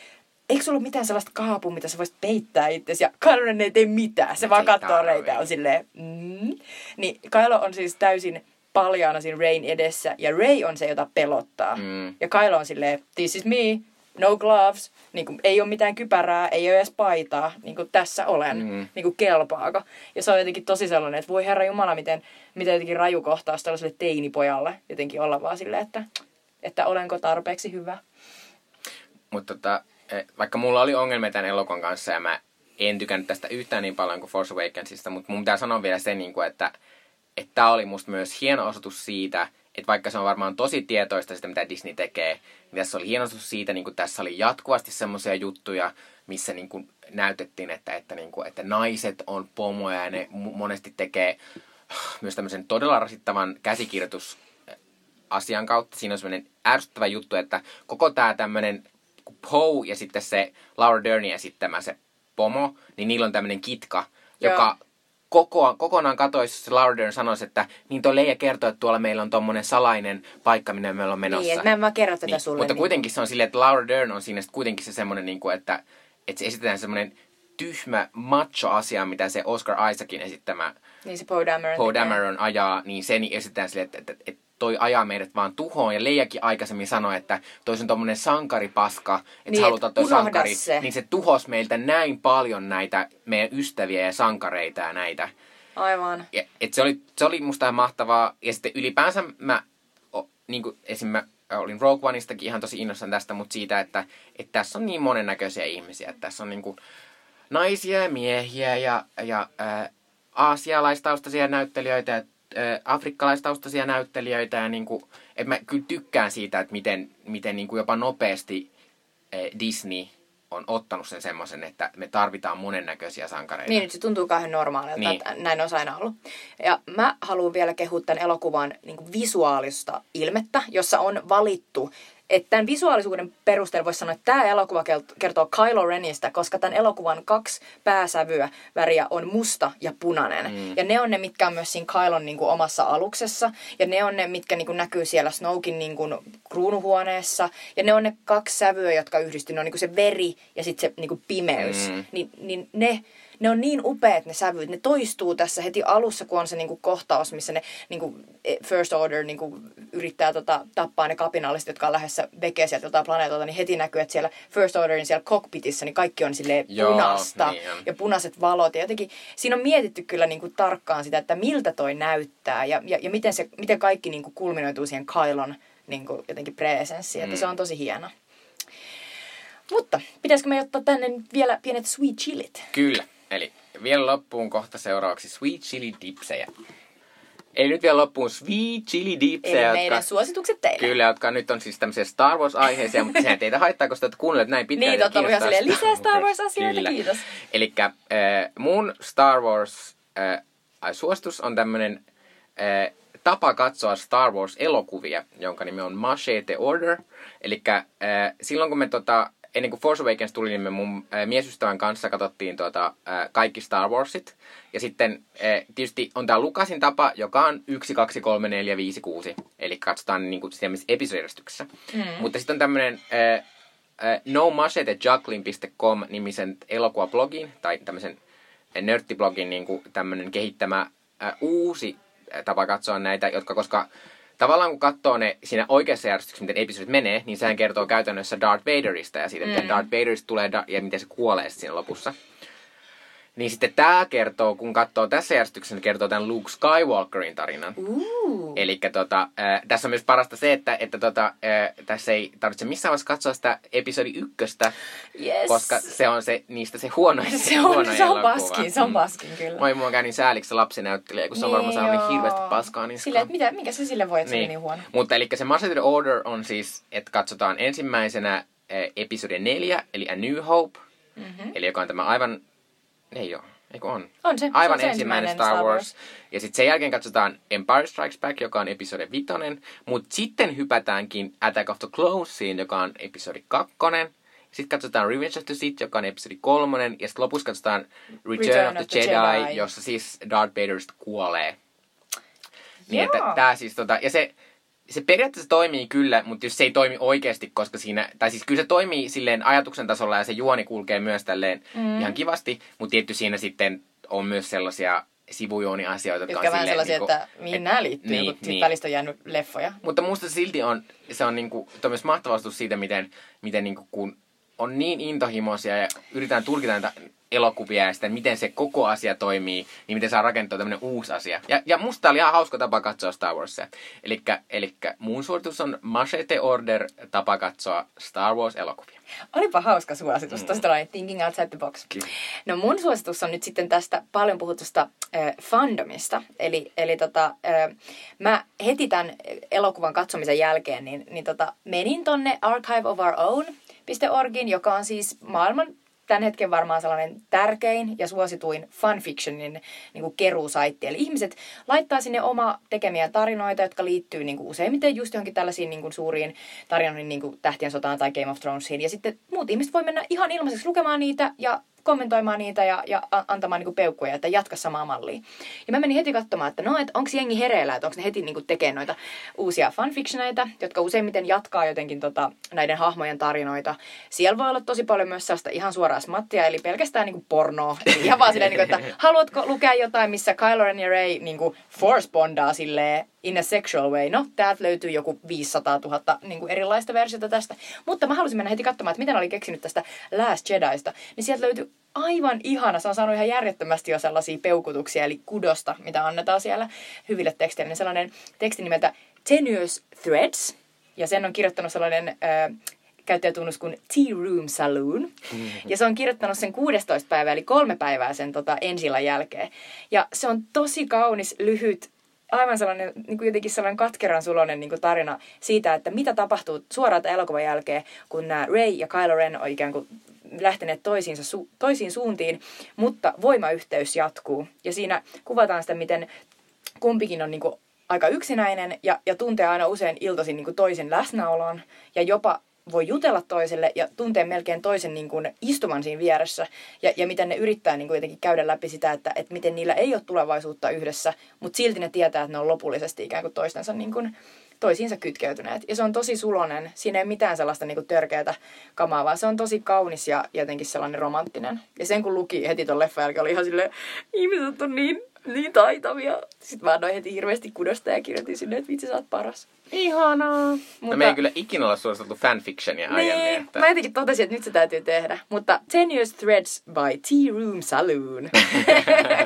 eikö sulla ole mitään sellaista kaapua, mitä sä voisit peittää itsesi? Ja Kylo ei tee mitään. Se
Et
vaan katsoo. Reitä ja on silleen, mm. Niin Kylo on siis täysin paljaana siinä Rain edessä. Ja Ray on se, jota pelottaa.
Mm.
Ja Kylo on silleen, this is me, no gloves. Niin kuin, ei ole mitään kypärää, ei ole edes paitaa. Niin kuin, tässä olen.
Mm.
Niin kuin, kelpaako? Ja se on jotenkin tosi sellainen, että voi herra Jumala, miten, miten jotenkin raju kohtaus tällaiselle teinipojalle. Jotenkin olla vaan silleen, että, että olenko tarpeeksi hyvä.
Mutta tota, eh, vaikka mulla oli ongelmia tämän elokuvan kanssa ja mä en tykännyt tästä yhtään niin paljon kuin Force Awakensista, mutta mun pitää sanoa vielä se, niin kuin, että että tämä oli musta myös hieno osoitus siitä, että vaikka se on varmaan tosi tietoista sitä, mitä Disney tekee, niin tässä oli hieno osoitus siitä, niin kuin tässä oli jatkuvasti semmoisia juttuja, missä niin kuin näytettiin, että, että, niin kuin, että naiset on pomoja ja ne monesti tekee myös tämmöisen todella rasittavan käsikirjoitus asian kautta. Siinä on semmoinen ärsyttävä juttu, että koko tämä tämmöinen Poe ja sitten se Laura Dernin esittämä se pomo, niin niillä on tämmöinen kitka,
Joo.
joka koko, kokonaan katoisi, Laura Dern sanoisi, että niin tuo Leija kertoo, että tuolla meillä on tommonen salainen paikka, minne me ollaan menossa.
Niin, että mä en vaan kerro tätä
Niin,
sulle.
Mutta
niin.
kuitenkin se on silleen, että Laura Dern on siinä kuitenkin se semmoinen, niin kuin, että, että se esitetään semmoinen tyhmä macho-asia, mitä se Oscar Isaacin esittämä
Niin se Poe Dameron
Poe. Dameron ajaa, niin sen esitetään silleen, että, että, että toi ajaa meidät vaan tuhoon. Ja Leijakin aikaisemmin sanoi, että toi on tommonen sankaripaska, että
Niin,
sä haluat
et
toi sankari.
se.
Niin se tuhos meiltä näin paljon näitä meidän ystäviä ja sankareita ja näitä.
Aivan.
Ja, et se, oli, se oli musta ihan mahtavaa. Ja sitten ylipäänsä mä, o, niin kuin esim. mä olin Rogue Oneistakin ihan tosi innoissani tästä, mutta siitä, että, että tässä on niin monennäköisiä ihmisiä. Että tässä on niin kuin naisia ja miehiä ja, ja ää, aasialaistaustaisia näyttelijöitä ja afrikkalaistaustaisia näyttelijöitä. Ja niin kuin, että mä kyllä tykkään siitä, että miten, miten niin kuin jopa nopeasti Disney on ottanut sen semmoisen, että me tarvitaan monennäköisiä sankareita.
Niin, nyt se tuntuu kauhean normaalilta, niin. Että näin on aina ollut. Ja mä haluan vielä kehua tämän elokuvan niin kuin visuaalista ilmettä, jossa on valittu, että tämän visuaalisuuden perusteella voisi sanoa, että tämä elokuva kertoo Kylo Renistä, koska tämän elokuvan kaksi pääsävyä väriä on musta ja punainen. Mm. Ja ne on ne, mitkä on myös siinä Kylon niin kuin, omassa aluksessa. Ja ne on ne, mitkä niin kuin, näkyy siellä Snokin niin kuin, kruunuhuoneessa. Ja ne on ne kaksi sävyä, jotka yhdistyy. Ne on niin kuin se veri ja sitten se niin kuin, pimeys.
Mm.
Niin, niin ne, ne on niin upeat ne sävyt. Ne toistuu tässä heti alussa, kun on se niinku kohtaus, missä ne niinku First Order niinku yrittää tota, tappaa ne kapinalliset, jotka on lähdössä vekeä sieltä jotain planeetalta, niin heti näkyy, että siellä First Orderin siellä cockpitissa, niin kaikki on silleen
Joo,
punasta
niin on.
ja punaiset valot. Ja jotenkin siinä on mietitty kyllä niinku tarkkaan sitä, että miltä toi näyttää ja, ja, ja miten, se, miten kaikki niinku kulminoituu siihen Kylon niinku jotenkin presenssiin, että
Mm.
se on tosi hieno. Mutta pitäisikö me ottaa tänne vielä pienet sweet chilit?
Kyllä. Eli vielä loppuun kohta seuraavaksi Sweet Chili Dipsejä. Eli nyt vielä loppuun Sweet Chili Dipsejä,
Eli meidän suositukset teille.
Kyllä, jotka nyt on siis tämmöisiä Star Wars-aiheisia, mutta sehän teitä haittaa, koska te olette kuunnelleet näin pitkään.
Niin, ollut ihan silleen, lisää Star Wars-asioita, kiitos.
Eli äh, mun Star Wars äh, suositus on tämmöinen äh, tapa katsoa Star Wars-elokuvia, jonka nimi on Machete Order. Eli äh, silloin kun me tota, ennen kuin Force Awakens tuli, niin me mun äh, miesystävän kanssa katsottiin tota, äh, kaikki Star Warsit. Ja sitten äh, tietysti on tämä Lukasin tapa, joka on 1, 2, 3, 4, 5, 6. Eli katsotaan niin kuin episodijärjestyksessä. Mm. Mutta sitten on tämmöinen nomachetejuggling.com nimisen elokuvablogin, tai tämmöisen nörttiblogin niin kuin tämmöinen kehittämä äh, uusi tapa katsoa näitä, jotka koska tavallaan kun katsoo ne siinä oikeassa järjestyksessä, miten episodit menee, niin sehän kertoo käytännössä Darth Vaderista ja siitä, että
Mm.
Darth Vaderista tulee da- ja miten se kuolee siinä lopussa. Niin sitten tämä kertoo, kun katsoo tässä järjestyksessä, niin kertoo tämän Luke Skywalkerin tarinan.
Uh.
Eli tota, äh, tässä on myös parasta se, että, että tota, äh, tässä ei tarvitse missään vaiheessa katsoa sitä episodi ykköstä,
Yes.
koska se on se, niistä se huonoin
se on, se on
elokuva.
paskin, se on
Mm.
paskin kyllä.
Moi, mua käy niin sääliksi se lapsinäyttelijä, kun se on varmaan saanut niin hirveästi paskaa. Niin
Silleen, että mitä, mikä se sille voi, että se oli niin huono?
Mutta eli se Master Order on siis, että katsotaan ensimmäisenä eh, episodi neljä, eli A New Hope,
Mm-hmm.
eli joka on tämä aivan, ei oo, eikö on?
On se,
Aivan
se on se
ensimmäinen
ensimmäinen
Star Wars. Ja sitten sen jälkeen katsotaan Empire Strikes Back, joka on episodi vitonen. Mutta sitten hypätäänkin Attack of the Clonesiin, joka on episodi kakkonen. Sitten katsotaan Revenge of the Sith, joka on episodi kolmonen. Ja sitten lopussa katsotaan Return, of the, Jedi,
Jedi.
jossa siis Darth Vader kuolee. Niin, että tää siis tota, ja se, se periaatteessa toimii kyllä, mutta jos se ei toimi oikeasti, koska siinä, tai siis kyllä se toimii silleen ajatuksen tasolla ja se juoni kulkee myös tälleen mm. ihan kivasti, mutta tietty siinä sitten on myös sellaisia sivujuoni-asioita, jotka,
Jotka
on
vähän
silleen
sellaisia,
niinku-
että mihin nämä liittyy,
niin,
kun
niin.
välistä on jäänyt leffoja.
Mutta musta silti on, se on niinku, toi on myös mahtava siitä, miten, miten niinku, kun on niin intohimoisia ja yritetään tulkita näitä elokuvia ja sitten miten se koko asia toimii, niin miten saa rakentaa tämmöinen uusi asia. Ja, ja musta oli ihan hauska tapa katsoa Star Warsia. Elikkä, elikkä mun suoritus on Machete Order tapa katsoa Star Wars-elokuvia.
Olipa hauska suositus, tosi tällainen thinking outside the box.
Kyllä.
No mun suositus on nyt sitten tästä paljon puhutusta äh, fandomista. Eli, eli tota, äh, mä heti tämän elokuvan katsomisen jälkeen niin, niin tota, menin tonne Archive of Our Own.orgin, joka on siis maailman tämän hetken varmaan sellainen tärkein ja suosituin fanfictionin niin kuin keruusaitti. Eli ihmiset laittaa sinne oma tekemiä tarinoita, jotka liittyy niin kuin useimmiten just johonkin tällaisiin niin kuin suuriin tarinoihin, niin kuin Tähtien sotaan tai Game of Thronesiin. Ja sitten muut ihmiset voi mennä ihan ilmaiseksi lukemaan niitä ja kommentoimaan niitä ja, ja antamaan niinku peukkuja, että jatka samaa mallia. Ja mä menin heti katsomaan, että no, että onko jengi hereillä, että onko ne heti niinku tekee noita uusia fanfictioneita, jotka useimmiten jatkaa jotenkin tota, näiden hahmojen tarinoita. Siellä voi olla tosi paljon myös sellaista ihan suoraa smattia, eli pelkästään niinku pornoa. Eli ihan vaan silleen, niinku, että haluatko lukea jotain, missä Kylo Ren ja Rey niinku force bondaa silleen in a sexual way. No, täältä löytyy joku 500 000 niin kuin erilaista versiota tästä. Mutta mä halusin mennä heti katsomaan, että mitä ne oli keksinyt tästä Last Jediista. Niin sieltä löytyi aivan ihana. Se on saanut ihan järjettömästi jo sellaisia peukutuksia, eli kudosta, mitä annetaan siellä hyville teksteille. Niin sellainen teksti nimeltä Tenuous Threads. Ja sen on kirjoittanut sellainen... Äh, käyttäjätunnus kuin Tea Room Saloon. Ja se on kirjoittanut sen 16 päivää, eli kolme päivää sen tota, ensillan jälkeen. Ja se on tosi kaunis, lyhyt, aivan sellainen niin kuin jotenkin sellainen katkeran sulonen niin kuin tarina siitä, että mitä tapahtuu suoraan elokuvan jälkeen, kun nämä Ray ja Kylo Ren on ikään kuin lähteneet toisiinsa, su- toisiin suuntiin, mutta voimayhteys jatkuu. Ja siinä kuvataan sitä, miten kumpikin on niin kuin aika yksinäinen ja, ja tuntee aina usein iltaisin niin kuin toisen läsnäolon ja jopa voi jutella toiselle ja tuntee melkein toisen niin kuin istuman siinä vieressä. Ja, ja miten ne yrittää niin kuin jotenkin käydä läpi sitä, että, että miten niillä ei ole tulevaisuutta yhdessä, mutta silti ne tietää, että ne on lopullisesti ikään kuin toistensa niin kuin toisiinsa kytkeytyneet. Ja se on tosi sulonen. Siinä ei mitään sellaista niinku törkeätä kamaa, vaan se on tosi kaunis ja jotenkin sellainen romanttinen. Ja sen kun luki heti ton leffan jälkeen, oli ihan silleen, ihmiset on niin, niin taitavia. Sitten mä annoin heti hirveästi kudosta ja kirjoitin sinne, että vitsi sä oot paras.
Ihanaa. Mutta...
Mutta-
Me ei kyllä ikinä olla suositeltu fanfictionia aiemmin.
Niin,
Että...
mä jotenkin totesin, että nyt se täytyy tehdä. Mutta Tenuous Threads by Tea Room Saloon.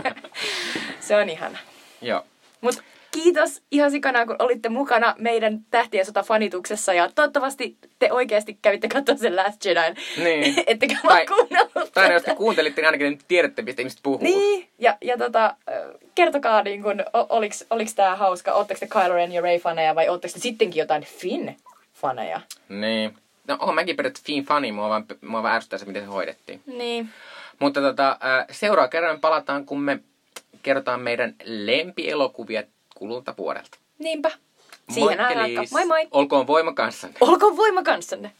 se on ihana.
Joo.
Mutta kiitos ihan sikana, kun olitte mukana meidän Tähtien sota-fanituksessa. Ja toivottavasti te oikeasti kävitte katsomaan sen Last Jedin.
Niin.
Ettekä vaan kuunnellut
Tai jos te kuuntelitte, niin ainakin nyt tiedätte, mistä ihmiset puhuu.
Niin, ja, ja tota, kertokaa, niin kun, oliks, oliks tää hauska? Ootteko te Kylo Ren ja Rey-faneja vai ootteko te sittenkin jotain Finn-faneja?
Niin. No, oon mäkin periaatteessa fin fani, mua vaan, mua vaan ärsyttää se, miten se hoidettiin.
Niin.
Mutta tota, seuraava kerran palataan, kun me kerrotaan meidän lempielokuvia kululta vuodelta.
Niinpä. Siihen
Moikkelis.
aikaan. Moi moi!
Olkoon voima kanssanne.
Olkoon voima kanssanne!